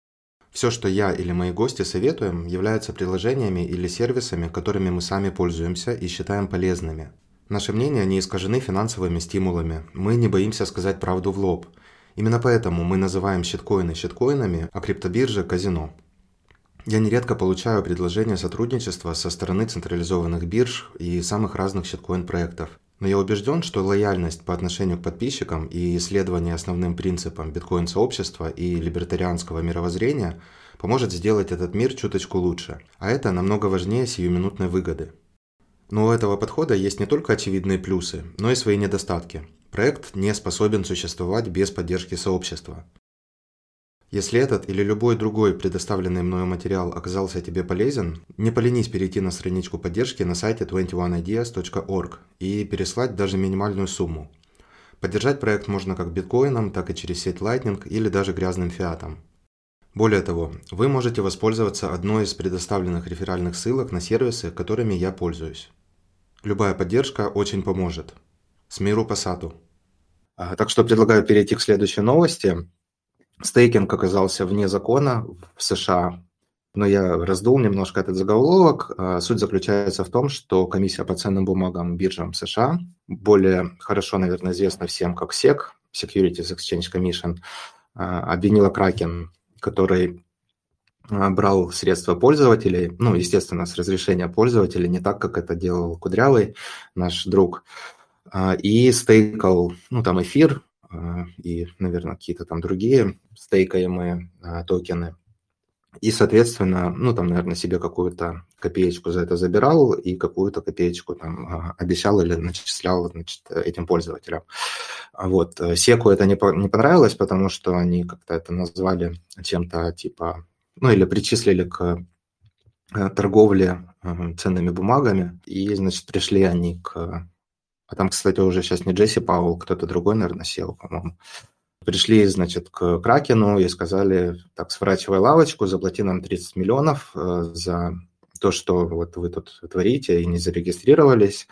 Все, что я или мои гости советуем, являются приложениями или сервисами, которыми мы сами пользуемся и считаем полезными. Наши мнения не искажены финансовыми стимулами. Мы не боимся сказать правду в лоб. Именно поэтому мы называем щиткоины щиткоинами, а криптобиржи – казино. Я нередко получаю предложения сотрудничества со стороны централизованных бирж и самых разных щиткоин-проектов. Но я убежден, что лояльность по отношению к подписчикам и исследование основным принципам биткоин-сообщества и либертарианского мировоззрения поможет сделать этот мир чуточку лучше. А это намного важнее сиюминутной выгоды. Но у этого подхода есть не только очевидные плюсы, но и свои недостатки. Проект не способен существовать без поддержки сообщества. Если этот или любой другой предоставленный мною материал оказался тебе полезен, не поленись перейти на страничку поддержки на сайте 21ideas.org и переслать даже минимальную сумму. Поддержать проект можно как биткоином, так и через сеть Lightning или даже грязным фиатом. Более того, вы можете воспользоваться одной из предоставленных реферальных ссылок на сервисы, которыми я пользуюсь. Любая поддержка очень поможет. С миру по сату. А, так что предлагаю перейти к следующей новости. Стейкинг оказался вне закона в США, но я раздул немножко этот заголовок. А, суть заключается в том, что комиссия по ценным бумагам биржам США, более хорошо, наверное, известна всем как SEC, Securities Exchange Commission, а, обвинила Кракен, который а, брал средства пользователей, ну, естественно, с разрешения пользователей, не так, как это делал Кудрявый, наш друг, и стейкал, ну, там, эфир и, наверное, какие-то там другие стейкаемые токены – и, соответственно, ну, там, наверное, себе какую-то копеечку за это забирал и какую-то копеечку там а, обещал или начислял значит, этим пользователям. Вот. Секу это не, по, не понравилось, потому что они как-то это назвали чем-то типа, ну, или причислили к э, торговле э, ценными бумагами, и, значит, пришли они к... А там, кстати, уже сейчас не Джесси Пауэлл, кто-то другой, наверное, сел, по-моему Пришли, значит, к Кракену и сказали, так, сворачивай лавочку, заплати нам 30 миллионов э, за то, что вот вы тут творите и не зарегистрировались.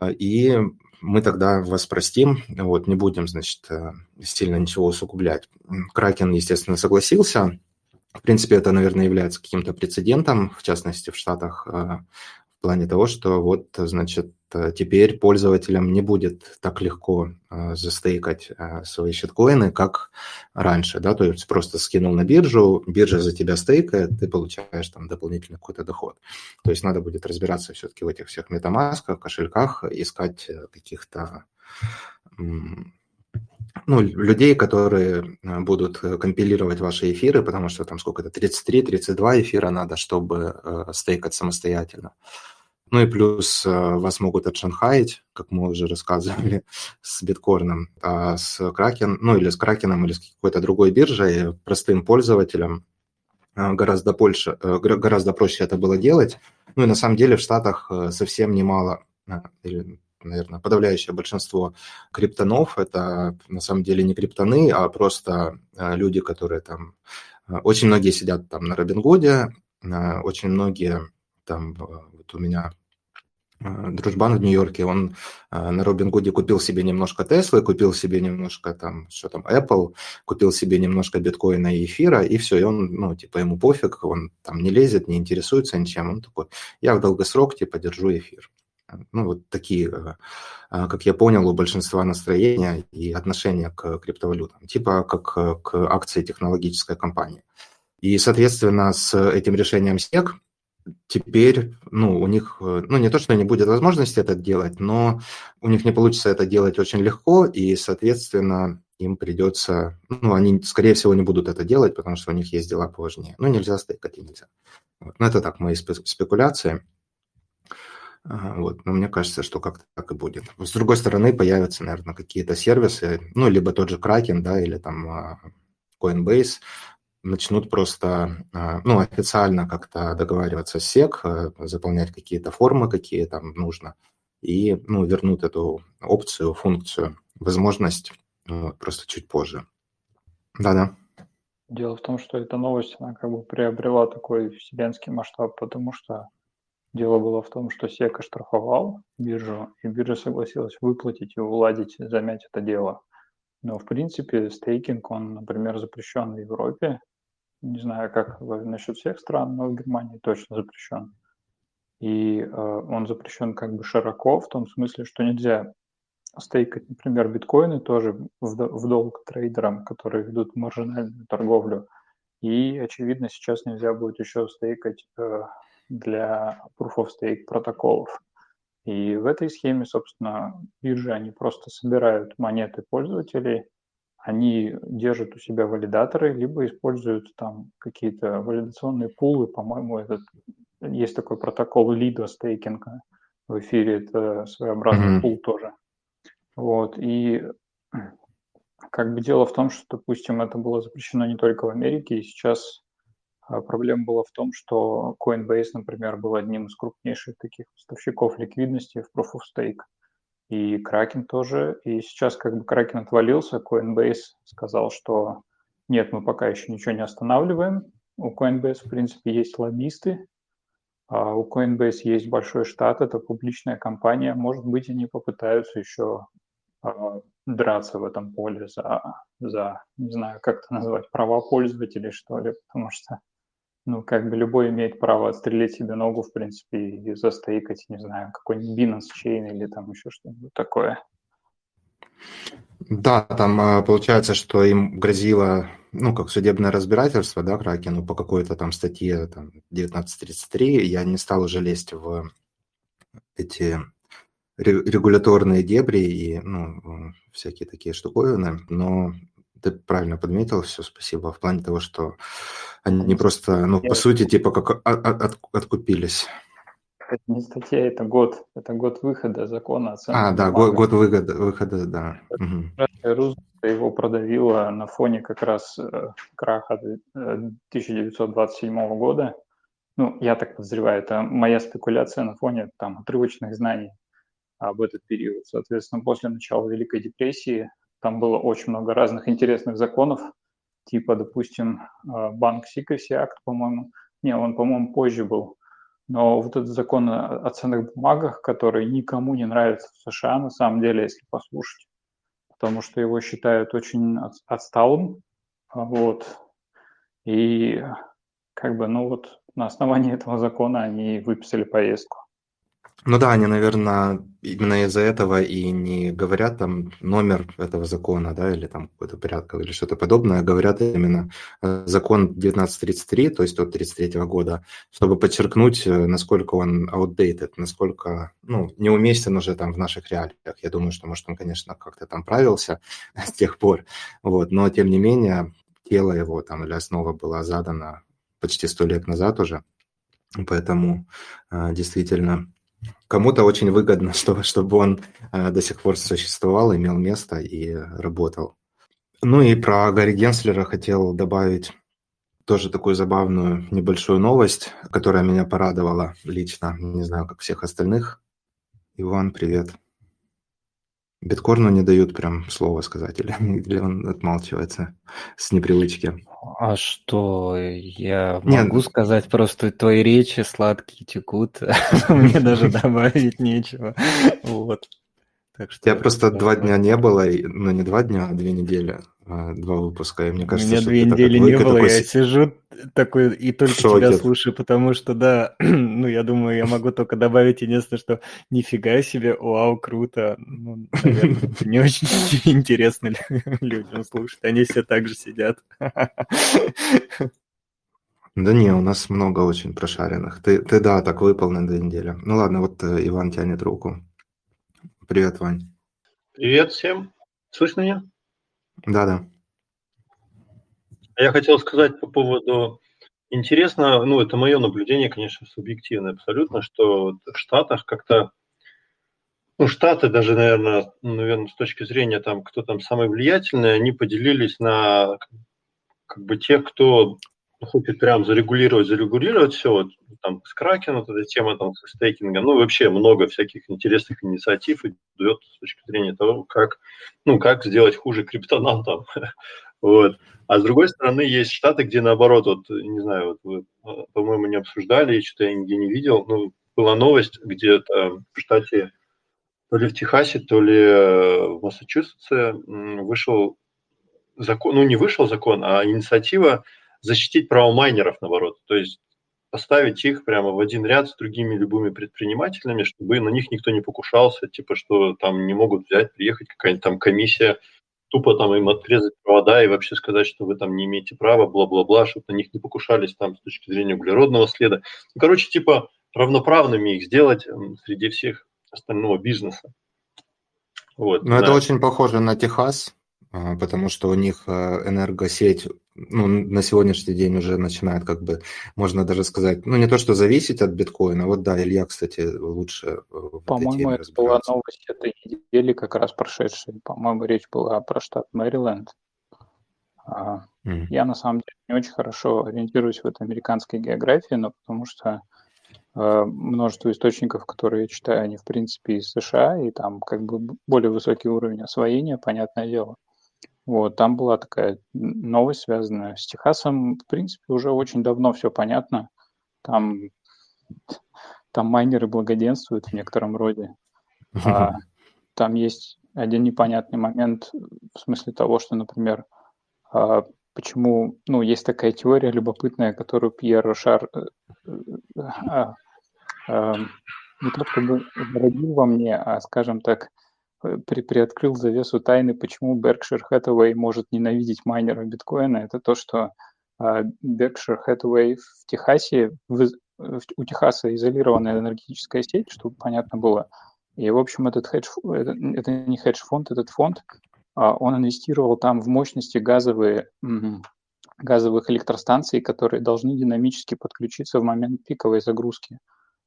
И мы тогда вас простим, вот, не будем, значит, э, сильно ничего усугублять. Кракен, естественно, согласился. В принципе, это, наверное, является каким-то прецедентом, в частности, в Штатах, э, плане того, что вот, значит, теперь пользователям не будет так легко э, застейкать э, свои щиткоины, как раньше, да, то есть просто скинул на биржу, биржа за тебя стейкает, ты получаешь там дополнительный какой-то доход. То есть надо будет разбираться все-таки в этих всех метамасках, кошельках, искать э, каких-то ну, людей, которые будут компилировать ваши эфиры, потому что там сколько-то, 33-32 эфира надо, чтобы стейкать самостоятельно. Ну и плюс э, вас могут отшанхаить, как мы уже рассказывали, (laughs) с биткоином, а с Кракен, ну или с Кракеном, или с какой-то другой биржей, простым пользователям э, гораздо, больше, э, гораздо проще это было делать. Ну и на самом деле в Штатах совсем немало, или, наверное, подавляющее большинство криптонов, это на самом деле не криптоны, а просто люди, которые там... Очень многие сидят там на Робингуде, очень многие там вот у меня дружбан в Нью-Йорке, он э, на Робин Гуде купил себе немножко Теслы, купил себе немножко там, что там, Apple, купил себе немножко биткоина и эфира, и все, и он, ну, типа, ему пофиг, он там не лезет, не интересуется ничем, он такой, я в долгосрок, типа, держу эфир. Ну, вот такие, э, как я понял, у большинства настроения и отношения к криптовалютам, типа как к акции технологической компании. И, соответственно, с этим решением SEC теперь, ну, у них, э, ну, не то, что не будет возможности это делать, но у них не получится это делать очень легко, и, соответственно, им придется, ну, они, скорее всего, не будут это делать, потому что у них есть дела поважнее. Ну, нельзя стейкать и нельзя. Вот. Ну, это так, мои спекуляции. Вот, но мне кажется, что как-то так и будет. С другой стороны, появятся, наверное, какие-то сервисы, ну, либо тот же Kraken, да, или там а, Coinbase, начнут просто, а, ну, официально как-то договариваться с СЕК, э, заполнять какие-то формы, какие там нужно, и, ну, вернут эту опцию, функцию, возможность ну, просто чуть позже. Да-да. Дело в том, что эта новость, она как бы приобрела такой вселенский масштаб, потому что дело было в том, что СЕК оштрафовал биржу, и биржа согласилась выплатить и уладить, замять это дело. Но, в принципе, стейкинг, он, например, запрещен в Европе, не знаю, как насчет всех стран, но в Германии точно запрещен. И э, он запрещен как бы широко, в том смысле, что нельзя стейкать, например, биткоины тоже в, в долг трейдерам, которые ведут маржинальную торговлю. И, очевидно, сейчас нельзя будет еще стейкать э, для Proof of Stake протоколов. И в этой схеме, собственно, биржи, они просто собирают монеты пользователей, они держат у себя валидаторы, либо используют там какие-то валидационные пулы, по-моему, этот есть такой протокол Lido стейкинга, в эфире, это своеобразный mm-hmm. пул тоже. Вот, и как бы дело в том, что, допустим, это было запрещено не только в Америке, и сейчас а, проблема была в том, что Coinbase, например, был одним из крупнейших таких поставщиков ликвидности в Proof of Stake. И Kraken тоже. И сейчас как бы Kraken отвалился, Coinbase сказал, что нет, мы пока еще ничего не останавливаем. У Coinbase, в принципе, есть лоббисты, а у Coinbase есть большой штат, это публичная компания. Может быть, они попытаются еще а, драться в этом поле за, за, не знаю, как это назвать, права пользователей, что ли, потому что, ну, как бы любой имеет право отстрелить себе ногу, в принципе, и застейкать, не знаю, какой-нибудь Binance Chain или там еще что-нибудь такое. Да, там а, получается, что им грозило, ну, как судебное разбирательство, да, Кракену по какой-то там статье, там, 1933. Я не стал уже лезть в эти регуляторные дебри и ну, всякие такие штуковины, но ты правильно подметил, все, спасибо, в плане того, что они просто, ну, по сути, типа, как от, от, откупились. Это не статья, это год, это год выхода закона о А, да, год, год выхода, выхода, да. Рузвельт его продавила на фоне как раз э, краха 1927 э, года. Ну, я так подозреваю, это моя спекуляция на фоне там отрывочных знаний об этот период. Соответственно, после начала Великой депрессии там было очень много разных интересных законов, типа, допустим, э, Банк Secrecy Act, по-моему. Не, он, по-моему, позже был. Но вот этот закон о ценных бумагах, который никому не нравится в США, на самом деле, если послушать, потому что его считают очень отсталым. Вот. И как бы, ну вот на основании этого закона они выписали поездку. Ну да, они, наверное, именно из-за этого и не говорят там номер этого закона, да, или там какой-то порядок или что-то подобное, говорят именно э, закон 1933, то есть от 33 года, чтобы подчеркнуть, э, насколько он outdated, насколько, ну, неуместен уже там в наших реалиях. Я думаю, что, может, он, конечно, как-то там правился (laughs) с тех пор, вот, но, тем не менее, тело его там или основа была задана почти сто лет назад уже, поэтому э, действительно Кому-то очень выгодно, (laughs) чтобы, чтобы он э, до сих пор существовал, имел место и работал. Ну и про Гарри Генслера хотел добавить тоже такую забавную небольшую новость, которая меня порадовала лично, не знаю, как всех остальных. Иван, привет. Биткорну не дают прям слово сказать, или, (laughs) или он отмалчивается с непривычки. А что, я Нет. могу сказать, просто твои речи сладкие текут, (laughs) мне даже (laughs) добавить нечего. Вот. Так что Я просто два дня не было, ну не два дня, а две недели, два выпуска, и мне кажется, У меня две недели не было, такой... я сижу такой и только тебя слушаю, потому что, да, (clears throat) ну я думаю, я могу только добавить единственное, что нифига себе, вау, круто, ну, наверное, (laughs) не очень (laughs) интересно людям слушать, они все так же сидят. Да не, у нас много очень прошаренных. Ты, ты да, так выпал на две недели. Ну ладно, вот э, Иван тянет руку. Привет, Вань. Привет всем. Слышно меня? Да, да. Я хотел сказать по поводу... Интересно, ну, это мое наблюдение, конечно, субъективное абсолютно, что в Штатах как-то... Ну, Штаты даже, наверное, наверное, с точки зрения там, кто там самый влиятельный, они поделились на как бы тех, кто хочет прям зарегулировать, зарегулировать все, вот, там, с Кракен, вот эта тема там, со стейкингом, ну, вообще много всяких интересных инициатив идет с точки зрения того, как, ну, как сделать хуже криптонам там, (laughs) вот. А с другой стороны, есть штаты, где наоборот, вот, не знаю, вот вы, по-моему, не обсуждали, что-то я нигде не видел, ну, была новость, где-то в штате, то ли в Техасе, то ли э, в Массачусетсе вышел закон, ну, не вышел закон, а инициатива защитить право майнеров, наоборот. То есть поставить их прямо в один ряд с другими любыми предпринимателями, чтобы на них никто не покушался, типа, что там не могут взять, приехать какая-нибудь там комиссия, тупо там им отрезать провода и вообще сказать, что вы там не имеете права, бла-бла-бла, чтобы на них не покушались там с точки зрения углеродного следа. Ну, короче, типа равноправными их сделать среди всех остального бизнеса. Вот, Но да. это очень похоже на Техас, потому что у них а, энергосеть ну, на сегодняшний день уже начинает как бы, можно даже сказать, ну не то, что зависеть от биткоина, вот да, Илья, кстати, лучше По-моему, это была новость этой недели, как раз прошедшей, по-моему, речь была про штат Мэриленд. Mm. Я на самом деле не очень хорошо ориентируюсь в этой американской географии, но потому что э, множество источников, которые я читаю, они в принципе из США, и там как бы более высокий уровень освоения, понятное дело. Вот, там была такая новость, связанная с Техасом. В принципе, уже очень давно все понятно. Там, там майнеры благоденствуют в некотором роде. А, (laughs) там есть один непонятный момент в смысле того, что, например, а, почему, ну, есть такая теория любопытная, которую Пьер Рошар э, э, а, а, не то чтобы зародил во мне, а, скажем так, при, приоткрыл завесу тайны, почему Berkshire Hathaway может ненавидеть майнеров биткоина, это то, что э, Berkshire Hathaway в Техасе, в, в, у Техаса изолированная энергетическая сеть, чтобы понятно было. И, в общем, этот хедж, это, это не хедж-фонд, этот фонд, а он инвестировал там в мощности газовые, газовых электростанций, которые должны динамически подключиться в момент пиковой загрузки.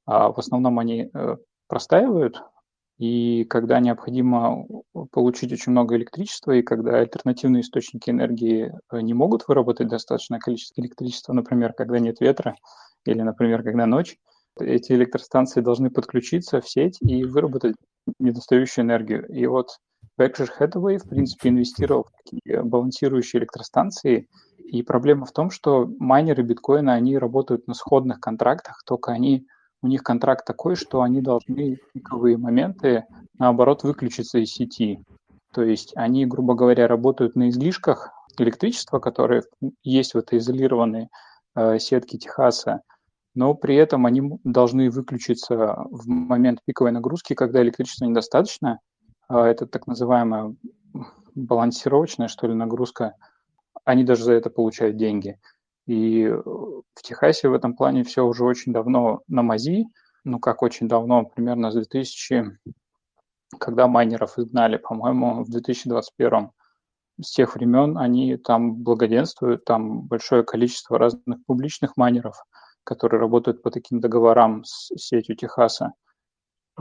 А в основном они э, простаивают и когда необходимо получить очень много электричества, и когда альтернативные источники энергии э, не могут выработать достаточное количество электричества, например, когда нет ветра, или, например, когда ночь, эти электростанции должны подключиться в сеть и выработать недостающую энергию. И вот Berkshire Hathaway, в принципе, инвестировал в такие балансирующие электростанции, и проблема в том, что майнеры биткоина, они работают на сходных контрактах, только они у них контракт такой, что они должны пиковые моменты, наоборот, выключиться из сети. То есть они, грубо говоря, работают на излишках электричества, которые есть в этой изолированной э, сетке Техаса, но при этом они должны выключиться в момент пиковой нагрузки, когда электричества недостаточно. Э, это так называемая балансировочная, что ли, нагрузка. Они даже за это получают деньги. И э, в Техасе в этом плане все уже очень давно на мази, ну как очень давно, примерно с 2000, когда майнеров изгнали, по-моему, в 2021 с тех времен они там благоденствуют, там большое количество разных публичных майнеров, которые работают по таким договорам с сетью Техаса.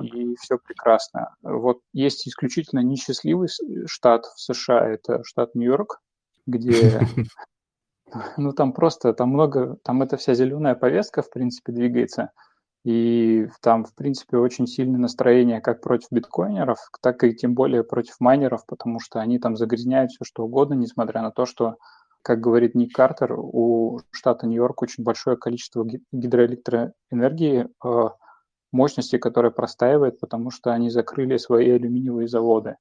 И все прекрасно. Вот есть исключительно несчастливый штат в США, это штат Нью-Йорк, где (laughs) (laughs) Ну, там просто, там много, там эта вся зеленая повестка, в принципе, двигается. И там, в принципе, очень сильное настроение как против биткоинеров, так и тем более против майнеров, потому что они там загрязняют все, что угодно, несмотря на то, что, как говорит Ник Картер, у штата Нью-Йорк очень большое количество гидроэлектроэнергии, э, мощности, которая простаивает, потому что они закрыли свои алюминиевые заводы.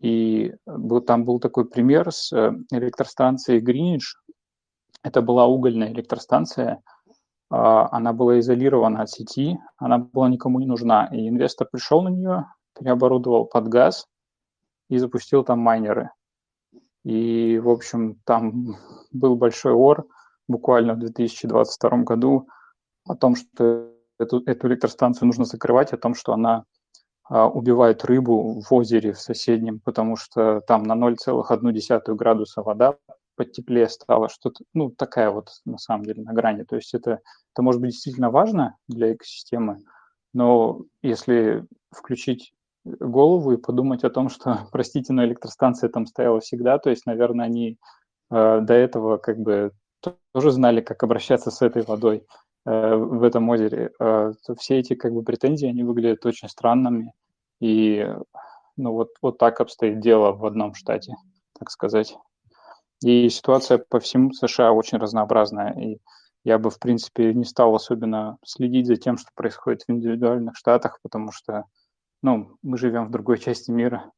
И был, там был такой пример с э, электростанцией Гринидж, это была угольная электростанция, а, она была изолирована от сети, она была никому не нужна. И инвестор пришел на нее, переоборудовал под газ и запустил там майнеры. И, в общем, там был большой ор буквально в 2022 году о том, что эту, эту электростанцию нужно закрывать, о том, что она а, убивает рыбу в озере в соседнем, потому что там на 0,1 градуса вода потеплее стало, что-то, ну, такая вот, на самом деле, на грани. То есть это, это может быть действительно важно для экосистемы, но если включить голову и подумать о том, что, (laughs) простите, но электростанция там стояла всегда, то есть, наверное, они э, до этого как бы тоже знали, как обращаться с этой водой э, в этом озере, э, все эти как бы претензии, они выглядят очень странными, и ну вот, вот так обстоит дело в одном штате, так сказать. И ситуация по всему США очень разнообразная. И я бы, в принципе, не стал особенно следить за тем, что происходит в индивидуальных штатах, потому что ну, мы живем в другой части мира.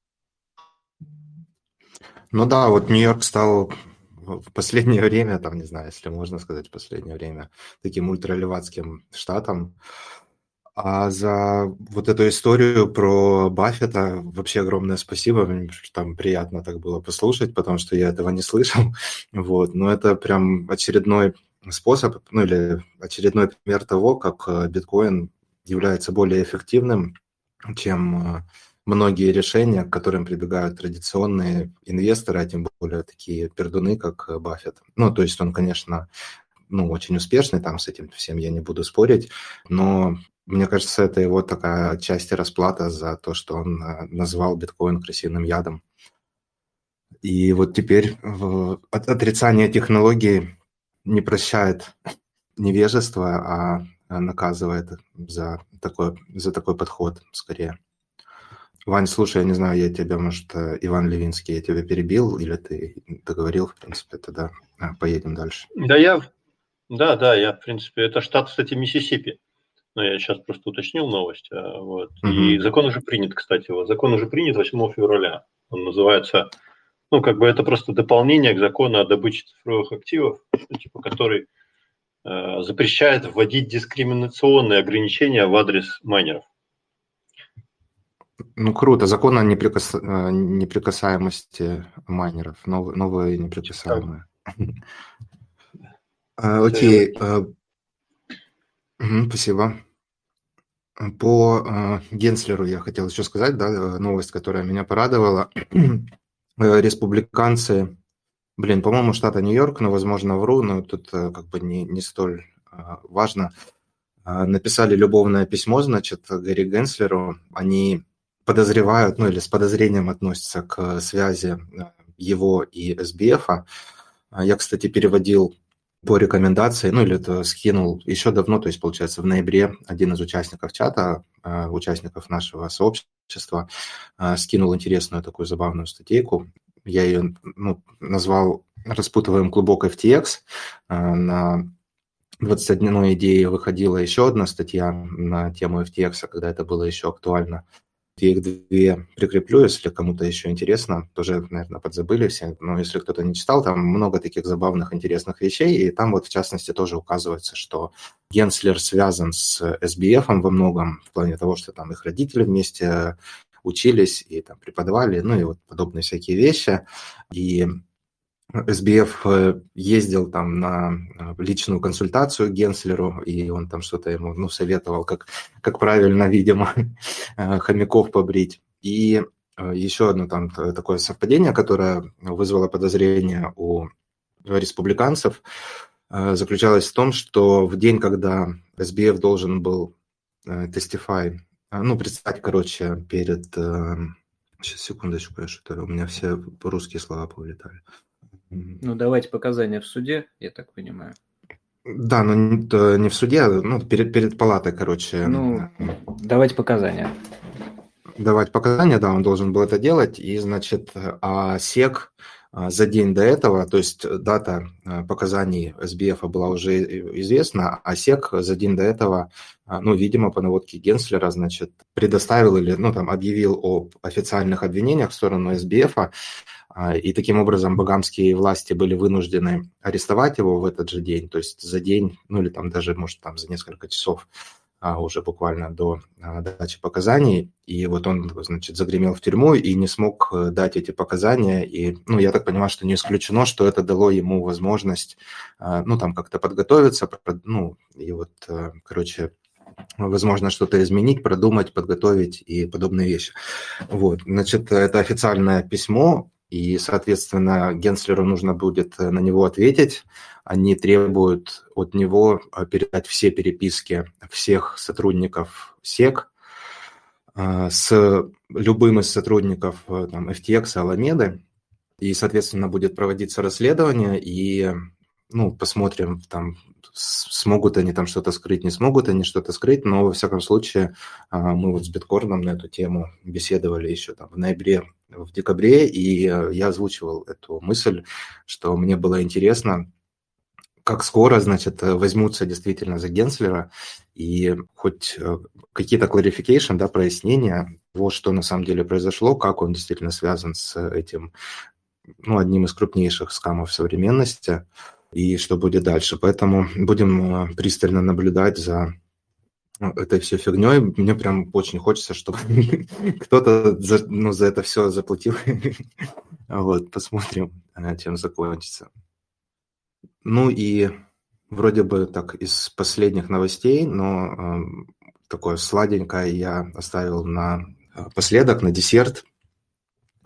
Ну да, вот Нью-Йорк стал в последнее время, там, не знаю, если можно сказать, в последнее время, таким ультралеватским штатом. А за вот эту историю про Баффета вообще огромное спасибо. Мне там приятно так было послушать, потому что я этого не слышал. (laughs) Вот. Но это прям очередной способ, ну или очередной пример того, как э, биткоин является более эффективным, чем э, многие решения, к которым прибегают традиционные инвесторы, а тем более такие пердуны, как Баффет. Ну, то есть он, конечно, ну, очень успешный, там с этим всем я не буду спорить, но мне кажется, это его такая часть расплата за то, что он э, назвал биткоин красивым ядом. И вот теперь отрицание технологии не прощает невежество, а наказывает за такой, за такой подход скорее. Вань, слушай, я не знаю, я тебя, может, э, Иван Левинский, я тебя перебил, или ты договорил, в принципе, тогда а, поедем дальше. Да, я, да, да, я, в принципе, это штат, кстати, Миссисипи. Но я сейчас просто уточнил новость. А, вот. Угу. И закон уже принят, кстати. Вот. Закон уже принят 8 февраля. Он называется, ну, как бы это просто дополнение к закону о добыче цифровых активов, типа, который э, запрещает вводить дискриминационные ограничения в адрес майнеров. Ну, круто. Закон о неприкас... Э, неприкасаемости майнеров. Нов... Новые неприкасаемые. Э, окей. Э, спасибо. По Генслеру я хотел еще сказать, да, новость, которая меня порадовала. (clears throat) Республиканцы, блин, по-моему, штата Нью-Йорк, но, возможно, вру, но тут как бы не, не столь важно. Написали любовное письмо, значит, Гарри Генслеру. Они подозревают, ну или с подозрением относятся к связи его и СБФ. А я, кстати, переводил по рекомендации, ну или это скинул еще давно, то есть, получается, в ноябре один из участников чата, э, участников нашего сообщества, э, скинул интересную такую забавную статейку. Я ее ну, назвал «Распутываем клубок FTX». На 21 идее выходила еще одна статья на тему FTX, когда это было еще актуально. Я их две прикреплю, если кому-то еще интересно. Тоже, наверное, подзабыли все. Но если кто-то не читал, там много таких забавных, интересных вещей. И там вот, в частности, тоже указывается, что Генслер связан с SBF во многом, в плане того, что там их родители вместе учились и там преподавали, ну и вот подобные всякие вещи. И СБФ э, ездил там на э, личную консультацию Генслеру, и он там что-то ему ну, советовал, как, как правильно, (laughs) видимо, э, хомяков побрить. И еще одно там такое совпадение, которое вызвало подозрение у республиканцев, заключалось в том, что в день, когда СБФ должен был тестифай, ну, представить, короче, перед... Сейчас, секундочку, я что-то... У меня все русские слова повылетали. Ну, давать показания в суде, я так понимаю. Да, но не в суде, а ну, перед, перед палатой, короче. Ну, давать показания. Давать показания, да, он должен был это делать. И, значит, а СЕК а, за день до этого, то есть дата а, показаний СБФ была уже известна, а СЕК за день до этого, а, ну, видимо, по наводке Генслера, значит, предоставил или, ну, там, объявил об официальных обвинениях в сторону СБФ, а, и таким образом багамские власти были вынуждены арестовать его в этот же день, то есть за день, ну или там даже, может, там за несколько часов а, уже буквально до а, дачи показаний. И вот он, значит, загремел в тюрьму и не смог э, дать эти показания. И, ну, я так понимаю, что не исключено, что это дало ему возможность, ну, там как-то подготовиться, ну, и вот, э, короче, возможно, что-то изменить, продумать, подготовить и подобные вещи. Вот, значит, это официальное письмо и, соответственно, Генслеру нужно будет э, на него ответить. Они требуют от него э, передать все переписки всех сотрудников СЕК э, с любым из сотрудников там, FTX, Аламеды. И, соответственно, будет проводиться расследование, и ну, посмотрим, там, смогут они там что-то скрыть, не смогут они что-то скрыть, но, во всяком случае, мы вот с Биткорном на эту тему беседовали еще там в ноябре в декабре, и э, я озвучивал эту мысль, что мне было интересно, как скоро, значит, э, возьмутся действительно за Генслера, и хоть э, какие-то clarification, да, прояснения того, что на самом деле произошло, как он действительно связан с этим, ну, одним из крупнейших скамов современности, и что будет дальше. Поэтому будем пристально наблюдать за этой все фигней. Мне прям очень хочется, чтобы (laughs) кто-то за, ну, за это все заплатил. (laughs) вот, посмотрим, чем закончится. Ну и вроде бы так из последних новостей, но э, такое сладенькое я оставил на Последок на десерт.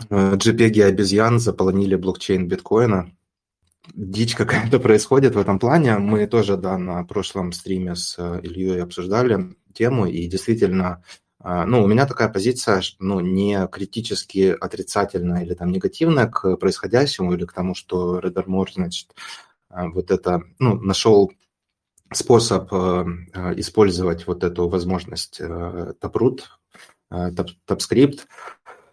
JPEG обезьян заполонили блокчейн биткоина. Дичь какая-то происходит в этом плане. Мы тоже, да, на прошлом стриме с Ильей обсуждали тему, и действительно а, ну, у меня такая позиция, ну, не критически отрицательная или там негативная к происходящему или к тому, что Редер Мор, значит, а, вот это, ну, нашел способ э, э, использовать вот эту возможность э, Taproot, TapScript.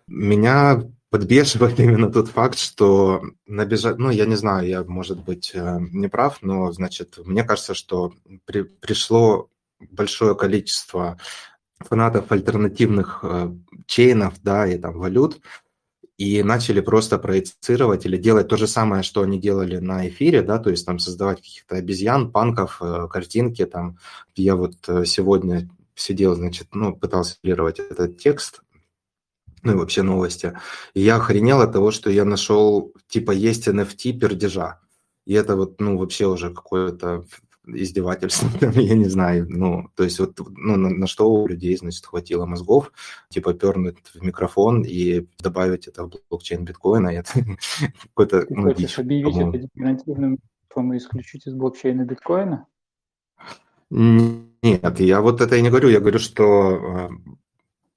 Меня подбешивает (laughs) именно тот факт, что набежать, ну, я не знаю, я, может быть, не прав, но, значит, мне кажется, что при, пришло большое количество фанатов альтернативных э, чейнов, да, и там валют, и начали просто проецировать или делать то же самое, что они делали на эфире, да, то есть там создавать каких-то обезьян, панков, э, картинки, там. Я вот э, сегодня сидел, значит, ну, пытался цитировать этот текст, ну и вообще новости. И я охренел от того, что я нашел, типа, есть NFT пердежа. И это вот, ну, вообще уже какое-то издевательство, (laughs) я не знаю, ну, то есть вот, ну, на, на что у людей, значит, хватило мозгов, типа, пернуть в микрофон и добавить это в блокчейн биткоина, (laughs) это какой-то, ну, хочешь объявить это декоративным и исключить из блокчейна биткоина? Нет, я вот это и не говорю, я говорю, что э,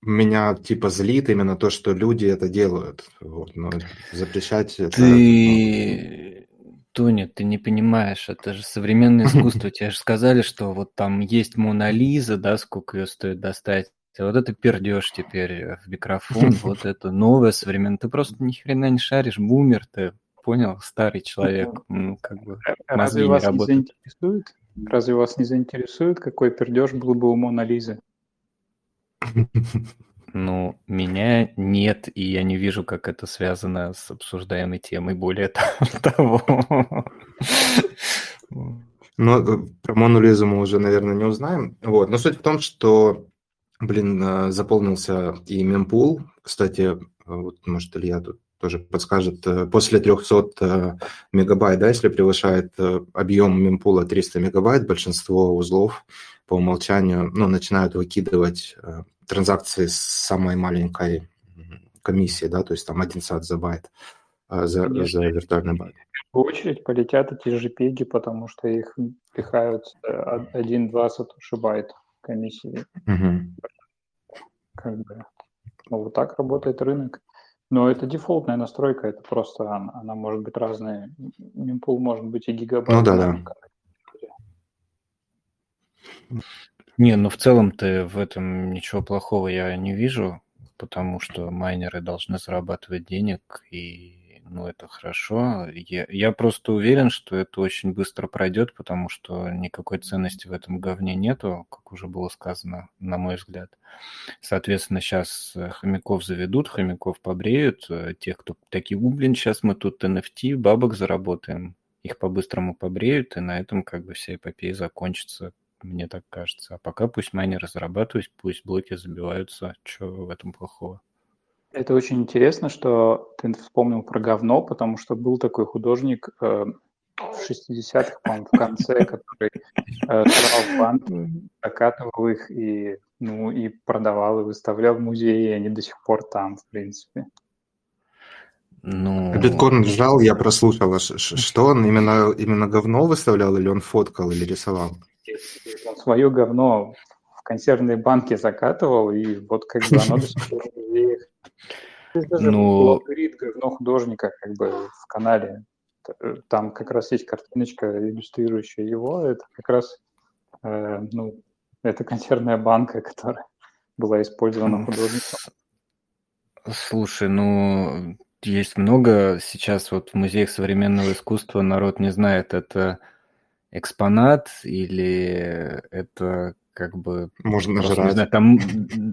меня типа злит именно то, что люди это делают. Вот, но запрещать это... Ты Тоня, ты не понимаешь, это же современное искусство. (laughs) Тебе же сказали, что вот там есть Мона Лиза, да, сколько ее стоит достать. А вот это пердешь теперь в микрофон, (laughs) вот это новое современное. Ты просто ни хрена не шаришь, бумер ты, понял, старый человек, ну, как бы а Разве вас не, не заинтересует? Разве вас не заинтересует, какой пердеж был бы у Мона Лизы? (laughs) Ну, меня нет, и я не вижу, как это связано с обсуждаемой темой. Более (laughs) того. Ну, э, про Мону Лизу мы уже, наверное, не узнаем. Вот. Но суть в том, что, блин, э, заполнился и мемпул. Кстати, вот, может, Илья тут тоже подскажет, э, после 300 мегабайт, да, если превышает объем мемпула 300 мегабайт, большинство узлов по умолчанию ну, начинают выкидывать транзакции с самой маленькой комиссией, да, то есть там один сат за байт, а, за, за виртуальный байт. В очередь полетят эти JPEG, потому что их пихают 1-2 сатоши байт комиссии. Угу. Как бы, ну, вот так работает рынок. Но это дефолтная настройка, это просто она, она может быть разная. Мемпул может быть и гигабайт. Ну да, да. Не, ну в целом-то в этом ничего плохого я не вижу, потому что майнеры должны зарабатывать денег, и ну это хорошо. Я, я просто уверен, что это очень быстро пройдет, потому что никакой ценности в этом говне нету, как уже было сказано, на мой взгляд. Соответственно, сейчас э, хомяков заведут, хомяков побреют, э, тех, кто такие, у, блин, сейчас мы тут NFT, бабок заработаем. Их по-быстрому побреют, и на этом как бы вся эпопея закончится мне так кажется. А пока пусть майнеры зарабатывают, пусть блоки забиваются. Что в этом плохого? Это очень интересно, что ты вспомнил про говно, потому что был такой художник э, в 60-х, по-моему, в конце, который э, брал банки, закатывал их и, ну, и продавал, и выставлял в музее, и они до сих пор там, в принципе. Ну... Биткоин жал, я прослушал. Что он именно, именно говно выставлял, или он фоткал, или рисовал? Свое говно в консервные банки закатывал, и вот как бы оно до сих пор даже ну... говно художника как бы в канале. Там как раз есть картиночка, иллюстрирующая его. Это как раз, э, ну, это консервная банка, которая была использована художником. Слушай, ну, есть много сейчас вот в музеях современного искусства народ не знает, это экспонат или это как бы... Можно жрать. Не знаю, там,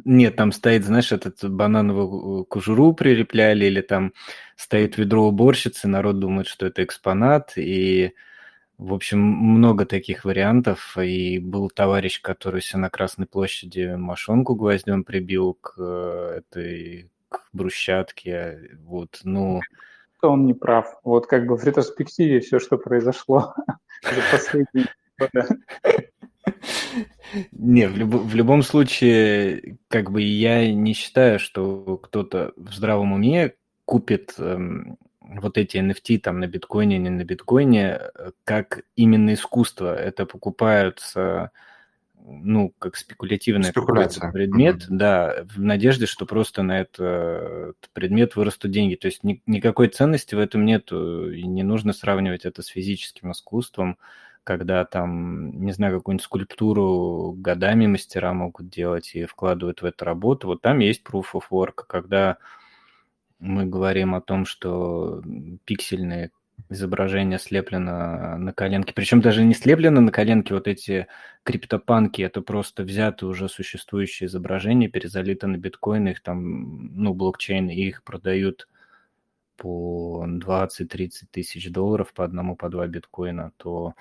нет, там стоит, знаешь, этот банановую кожуру прилепляли, или там стоит ведро уборщицы, народ думает, что это экспонат, и, в общем, много таких вариантов, и был товарищ, который себе на Красной площади мошонку гвоздем прибил к э, этой к брусчатке, вот, ну он не прав. Вот как бы в ретроспективе все, что произошло (laughs) за последние годы. Не, в, люб, в любом случае, как бы я не считаю, что кто-то в здравом уме купит эм, вот эти NFT там на биткоине, не на биткоине, э, как именно искусство. Это покупаются ну, как спекулятивный предмет, mm-hmm. да, в надежде, что просто на это, этот предмет вырастут деньги. То есть ни, никакой ценности в этом нету, и не нужно сравнивать это с физическим искусством, когда там, не знаю, какую-нибудь скульптуру годами мастера могут делать и вкладывают в эту работу. Вот там есть proof of work, когда мы говорим о том, что пиксельные изображение слеплено на коленке. Причем даже не слеплено на коленке, вот эти криптопанки, это просто взяты уже существующие изображения, перезалиты на биткоины, их там, ну, блокчейн, и их продают по 20-30 тысяч долларов по одному, по два биткоина, то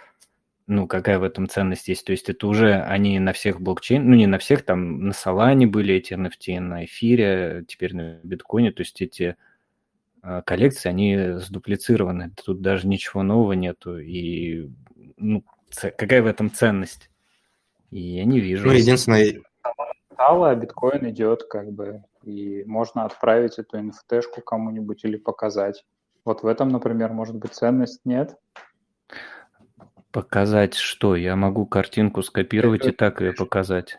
ну, какая в этом ценность есть? То есть это уже они на всех блокчейн, ну, не на всех, там на Solana были эти NFT, на эфире, теперь на биткоине, то есть эти коллекции, они сдуплицированы. Тут даже ничего нового нету. И ну, какая в этом ценность? И я не вижу. Ну, единственное... Стало, а биткоин идет как бы, и можно отправить эту NFT-шку кому-нибудь или показать. Вот в этом, например, может быть ценность, нет? Показать что? Я могу картинку скопировать это... и так ее показать.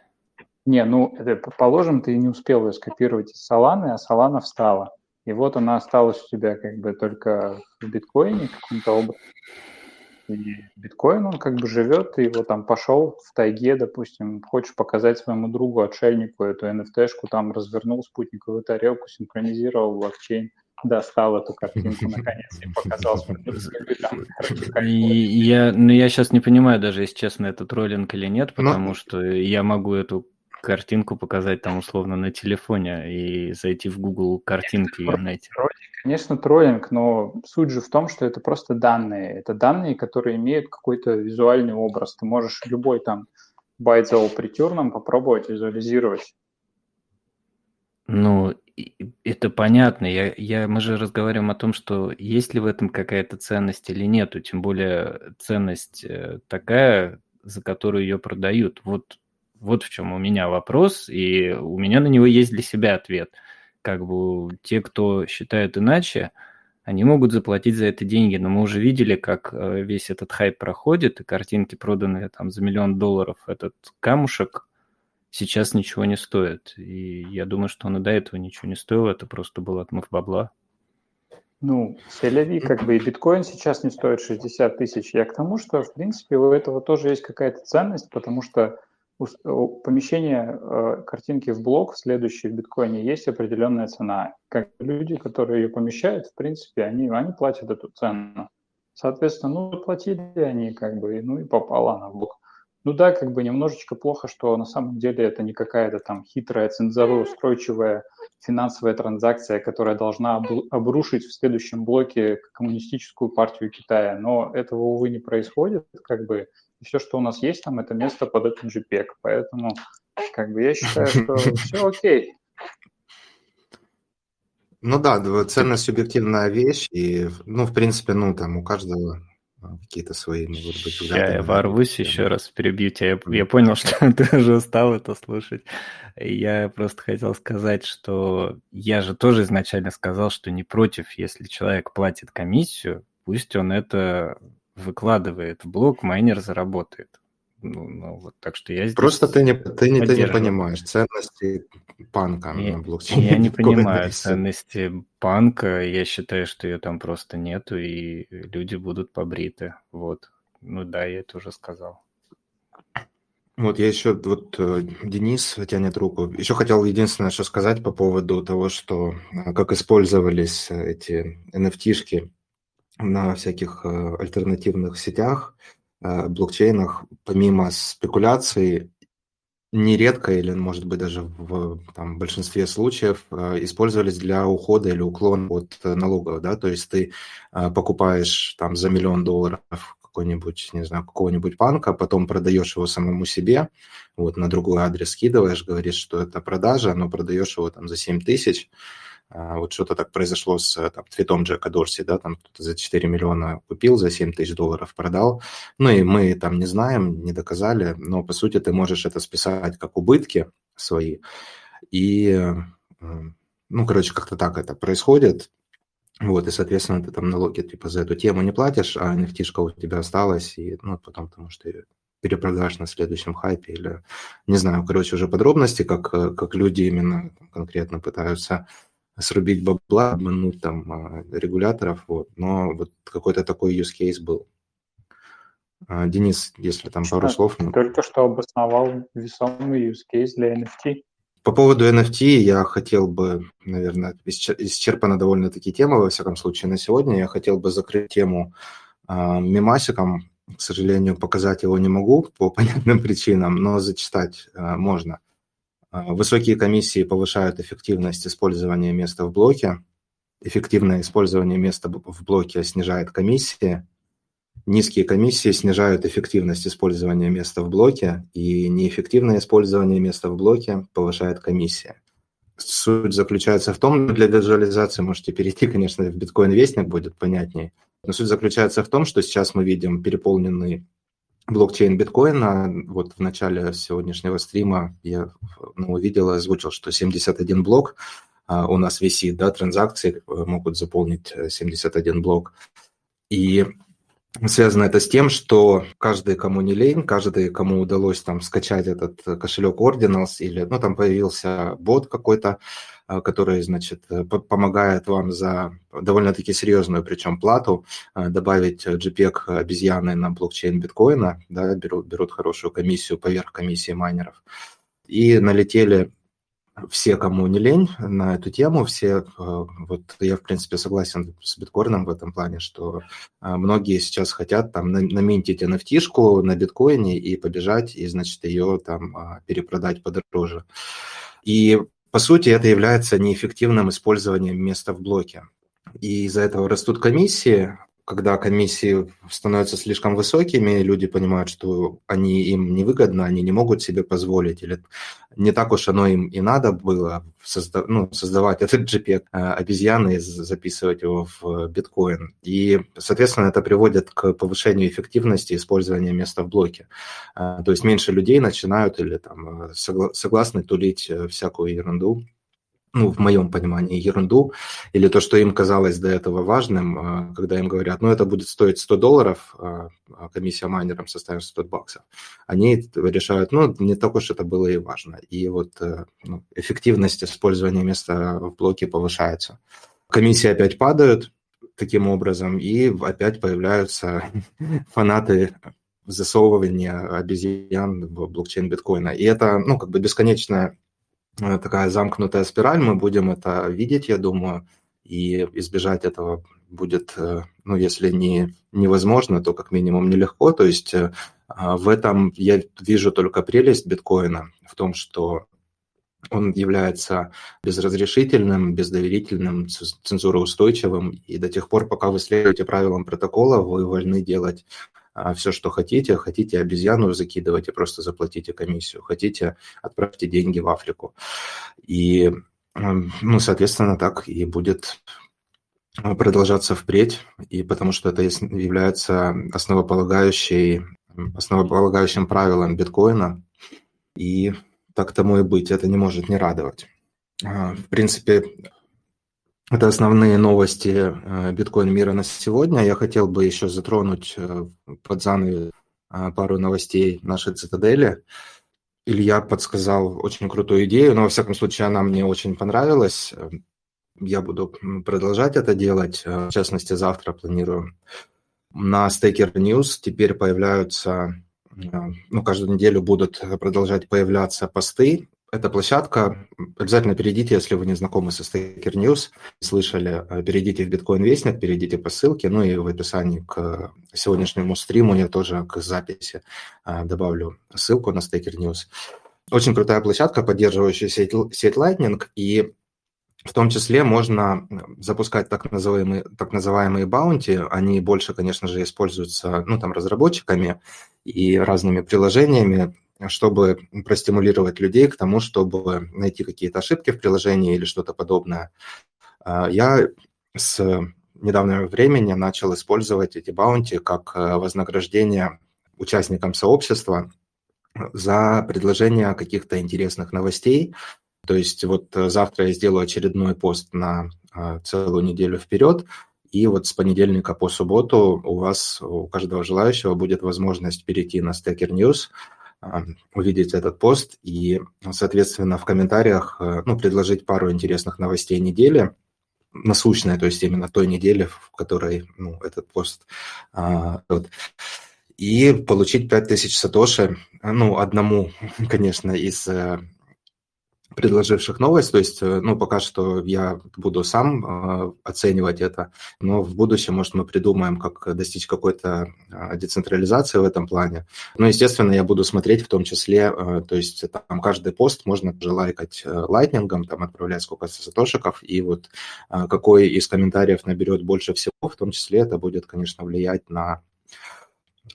Не, ну, это, положим, ты не успел ее скопировать из Solana, а Solana встала. И вот она осталась у тебя как бы только в биткоине каком-то образом. И биткоин, он как бы живет, ты его там пошел в тайге, допустим, хочешь показать своему другу, отшельнику эту NFT-шку, там развернул спутниковую тарелку, синхронизировал блокчейн, достал эту картинку (laughs) наконец и показал Я, ну, я сейчас не понимаю даже, если честно, это троллинг или нет, ну, потому что я могу эту картинку показать там условно на телефоне и зайти в Google картинки и найти. Конечно, троллинг, но суть же в том, что это просто данные. Это данные, которые имеют какой-то визуальный образ. Ты можешь любой там байт за притюрном попробовать визуализировать. Ну, это понятно. Я, я, мы же разговариваем о том, что есть ли в этом какая-то ценность или нету. Тем более ценность э, такая, за которую ее продают. Вот вот в чем у меня вопрос, и у меня на него есть для себя ответ. Как бы те, кто считает иначе, они могут заплатить за это деньги, но мы уже видели, как э, весь этот хайп проходит, и картинки, проданные там за миллион долларов, этот камушек сейчас ничего не стоит. И я думаю, что он и до этого ничего не стоил, это просто был отмыв бабла. Ну, селяви, как бы и биткоин сейчас не стоит 60 тысяч. Я к тому, что, в принципе, у этого тоже есть какая-то ценность, потому что помещение э, картинки в блок, следующий в биткоине, есть определенная цена. Как люди, которые ее помещают, в принципе, они, они платят эту цену. Соответственно, ну, платили они как бы, ну и попало на блок. Ну да, как бы немножечко плохо, что на самом деле это не какая-то там хитрая, цензороустойчивая финансовая транзакция, которая должна обрушить в следующем блоке коммунистическую партию Китая. Но этого, увы, не происходит. Как бы все, что у нас есть там, это место под этот JPEG. Поэтому, как бы, я считаю, что все окей. Ну да, ценность субъективная вещь, и, ну, в принципе, ну, там у каждого а, какие-то свои, может быть, взгляды. Я ворвусь еще раз, перебью тебя. Я, я понял, что (laughs) ты уже устал это слушать. Я просто хотел сказать, что я же тоже изначально сказал, что не против, если человек платит комиссию, пусть он это выкладывает в блок, майнер заработает. Ну, ну, вот, так что я здесь Просто ты не, ты, не, ты не понимаешь ценности панка я, на блокчейне. Я не (laughs) понимаю ценности панка, я считаю, что ее там просто нету, и люди будут побриты. Вот. Ну да, я это уже сказал. Вот я еще, вот э, Денис тянет руку. Еще хотел единственное, что сказать по поводу того, что э, как использовались эти NFT-шки на всяких э, альтернативных сетях, э, блокчейнах, помимо спекуляций, нередко или, может быть, даже в там, большинстве случаев э, использовались для ухода или уклона от налогов, да, то есть ты покупаешь там за миллион долларов какой-нибудь, не знаю, какого-нибудь банка, потом продаешь его самому себе, вот на другой адрес скидываешь, говоришь, что это продажа, но продаешь его там за 7 тысяч, вот что-то так произошло с там, твитом Джека Дорси, да, там кто-то за 4 миллиона купил, за 7 тысяч долларов продал. Ну и мы там не знаем, не доказали, но по сути ты можешь это списать как убытки свои. И, ну, короче, как-то так это происходит. Вот, и, соответственно, ты там налоги типа за эту тему не платишь, а nft у тебя осталась, и, ну, потом потому что перепродашь на следующем хайпе или, не знаю, короче, уже подробности, как, как люди именно конкретно пытаются срубить бабла, обмануть там а, регуляторов, вот, но вот какой-то такой use case был. А, Денис, если там пару слов. Ну... Только что обосновал весомый use case для NFT. По поводу NFT я хотел бы, наверное, исчерпана довольно-таки тема, во всяком случае, на сегодня. Я хотел бы закрыть тему э, мемасиком. К сожалению, показать его не могу по (laughs) понятным причинам, но зачитать э, можно. Высокие комиссии повышают эффективность использования места в блоке. Эффективное использование места в блоке снижает комиссии. Низкие комиссии снижают эффективность использования места в блоке, и неэффективное использование места в блоке повышает комиссии. Суть заключается в том, для визуализации можете перейти, конечно, в биткоин-вестник, будет понятнее, но суть заключается в том, что сейчас мы видим переполненный блокчейн биткоина. Вот в начале сегодняшнего стрима я ну, увидел озвучил, что 71 блок а, у нас висит, да, транзакции могут заполнить 71 блок. И Связано это с тем, что каждый, кому не лень, каждый, кому удалось там скачать этот кошелек Ordinals или, ну, там появился бот какой-то, который, значит, помогает вам за довольно-таки серьезную, причем плату, а, добавить JPEG обезьяны на блокчейн биткоина, да, берут, берут хорошую комиссию поверх комиссии майнеров. И налетели все, кому не лень на эту тему, все, э, вот я, в принципе, согласен с биткоином в этом плане, что э, многие сейчас хотят там наминтить nft на биткоине и побежать, и, значит, ее там а, перепродать подороже. И, по сути, это является неэффективным использованием места в блоке. И из-за этого растут комиссии, когда комиссии становятся слишком высокими, люди понимают, что они им невыгодно, они не могут себе позволить, или не так уж оно им и надо было созда- ну, создавать этот JPEG э, обезьяны и записывать его в биткоин. И, соответственно, это приводит к повышению эффективности использования места в блоке. Э, то есть меньше людей начинают или там э, согласны тулить всякую ерунду, ну, в моем понимании, ерунду, или то, что им казалось до этого важным, а, когда им говорят, ну, это будет стоить 100 долларов, а, а комиссия майнерам составит 100 баксов, они решают, ну, не так уж это было и важно. И вот э, ну, эффективность использования места в блоке повышается. Комиссии опять падают таким образом, и опять появляются (laughs) фанаты засовывания обезьян в блокчейн биткоина. И это, ну, как бы бесконечная Э, такая замкнутая спираль, мы будем это видеть, я думаю, и избежать этого будет, э, ну, если не невозможно, то как минимум нелегко. То есть э, а, в этом я вижу только прелесть биткоина, в том, что он является безразрешительным, бездоверительным, цензуроустойчивым, и до тех пор, пока вы следуете правилам протокола, вы вольны делать все, что хотите. Хотите обезьяну закидывать и просто заплатите комиссию. Хотите, отправьте деньги в Африку. И, ну, соответственно, так и будет продолжаться впредь, и потому что это является основополагающей, основополагающим правилом биткоина, и так тому и быть, это не может не радовать. А, в принципе, это основные новости э, биткоин мира на сегодня. Я хотел бы еще затронуть э, под занавес э, пару новостей нашей цитадели. Илья подсказал очень крутую идею, но, во всяком случае, она мне очень понравилась. Я буду продолжать это делать. В частности, завтра планирую. На Staker News теперь появляются, ну, каждую неделю будут продолжать появляться посты эта площадка. Обязательно перейдите, если вы не знакомы со Staker News, слышали, э, перейдите в Bitcoin Вестник, перейдите по ссылке, ну и в описании к сегодняшнему стриму я тоже к записи э, добавлю ссылку на Staker News. Очень крутая площадка, поддерживающая сеть, Lightning, и в том числе можно запускать так называемые, так называемые баунти. Они больше, конечно же, используются ну, там, разработчиками и разными приложениями чтобы простимулировать людей к тому, чтобы найти какие-то ошибки в приложении или что-то подобное. А, я с недавнего времени начал использовать эти баунти как э, вознаграждение участникам сообщества за предложение каких-то интересных новостей, То есть вот завтра я сделаю очередной пост на целую неделю вперед, и вот с понедельника по субботу у вас, у каждого желающего будет возможность перейти на Stacker News, увидеть этот пост и, соответственно, в комментариях ну, предложить пару интересных новостей недели – насущная, то есть именно той недели, в которой ну, этот пост а, вот, и получить 5000 сатоши, ну, одному, (laughs) конечно, из э, предложивших новость. То есть, э, ну, пока что я буду сам э, оценивать это, но в будущем, может, мы придумаем, как достичь какой-то э, децентрализации в этом плане. Но, естественно, я буду смотреть в том числе, то есть там каждый пост можно же лайкать лайтнингом, там отправлять сколько сатошиков, и вот какой из комментариев наберет больше всего, в том числе это будет, конечно, влиять на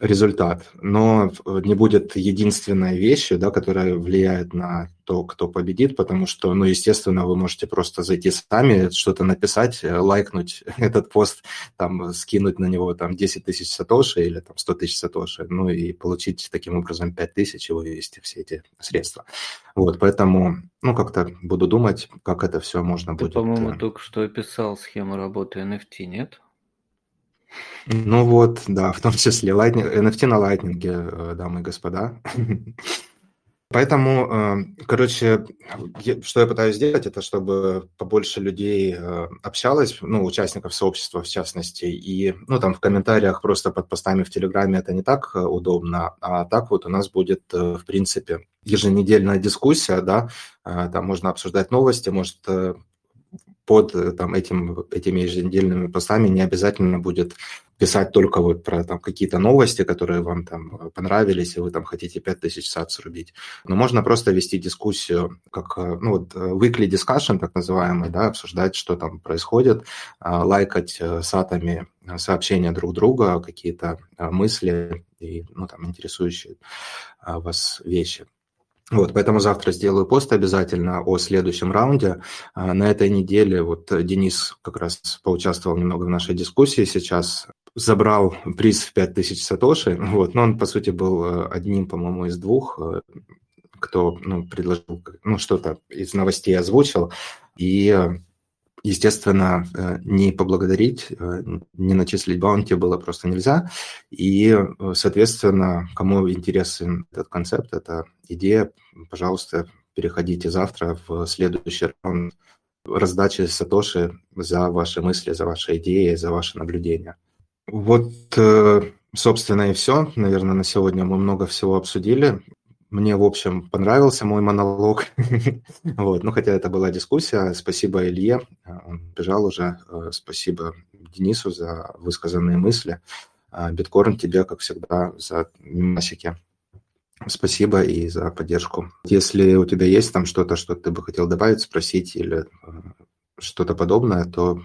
результат, но не будет единственной вещью, да, которая влияет на то, кто победит, потому что, ну, естественно, вы можете просто зайти сами, что-то написать, э, лайкнуть (laughs) этот пост, там, скинуть на него там 10 тысяч сатоши или там 100 тысяч сатоши, ну, и получить таким образом 5 тысяч и вывести все эти средства. Вот, поэтому, ну, как-то буду думать, как это все можно Ты, будет... по-моему, э, только что описал схему работы NFT, нет? Ну вот, да, в том числе Lightning, NFT на Lightning, э, дамы и господа. Поэтому, э, короче, что я пытаюсь сделать, это чтобы побольше людей э, общалось, ну, участников сообщества в частности, и, ну, там в комментариях просто под постами в Телеграме это не так удобно, а так вот у нас будет, в принципе, еженедельная дискуссия, да, там можно обсуждать новости, может под э, там, этим, этими еженедельными постами не обязательно будет писать только вот про там, какие-то новости, которые вам там понравились, и вы там хотите 5000 сад срубить. Но можно просто вести дискуссию, как э, ну, вот, э, weekly discussion, так называемый, да, обсуждать, что там происходит, лайкать сатами сообщения друг друга, какие-то мысли и ну, там, интересующие вас вещи. Вот, поэтому завтра сделаю пост обязательно о следующем раунде. А, на этой неделе вот Денис как раз поучаствовал немного в нашей дискуссии сейчас, забрал приз в 5000 сатоши, (laughs) вот, но он, по сути, был э, одним, по-моему, из двух, э, кто ну, предложил, ну, что-то из новостей озвучил, и э, Естественно, э, не поблагодарить, э, не начислить баунти было просто нельзя. И, э, соответственно, кому интересен этот концепт, эта идея, пожалуйста, переходите завтра в следующий раунд раздачи Сатоши за ваши мысли, за ваши идеи, за ваши наблюдения. Вот, собственно, и все. Наверное, на сегодня мы много всего обсудили. Мне, в общем, понравился мой монолог. (laughs) вот. Ну, хотя это была дискуссия. Спасибо Илье, он бежал уже. Э, спасибо Денису за высказанные мысли. А, Биткорн тебе, как всегда, за мимасики. Спасибо и за поддержку. Если у тебя есть там что-то, что ты бы хотел добавить, спросить или э, что-то подобное, то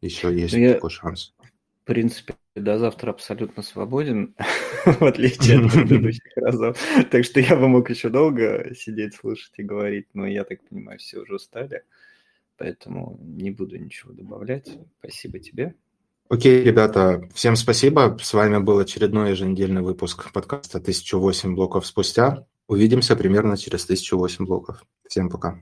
еще есть ну, такой шанс. В принципе, до завтра абсолютно свободен, (laughs) в отличие от предыдущих разов. Так что я бы мог еще долго сидеть, слушать и говорить, но я так понимаю, все уже устали, поэтому не буду ничего добавлять. Спасибо тебе. Окей, ребята, всем спасибо. С вами был очередной еженедельный выпуск подкаста «1008 блоков спустя». Увидимся примерно через 1008 блоков. Всем пока.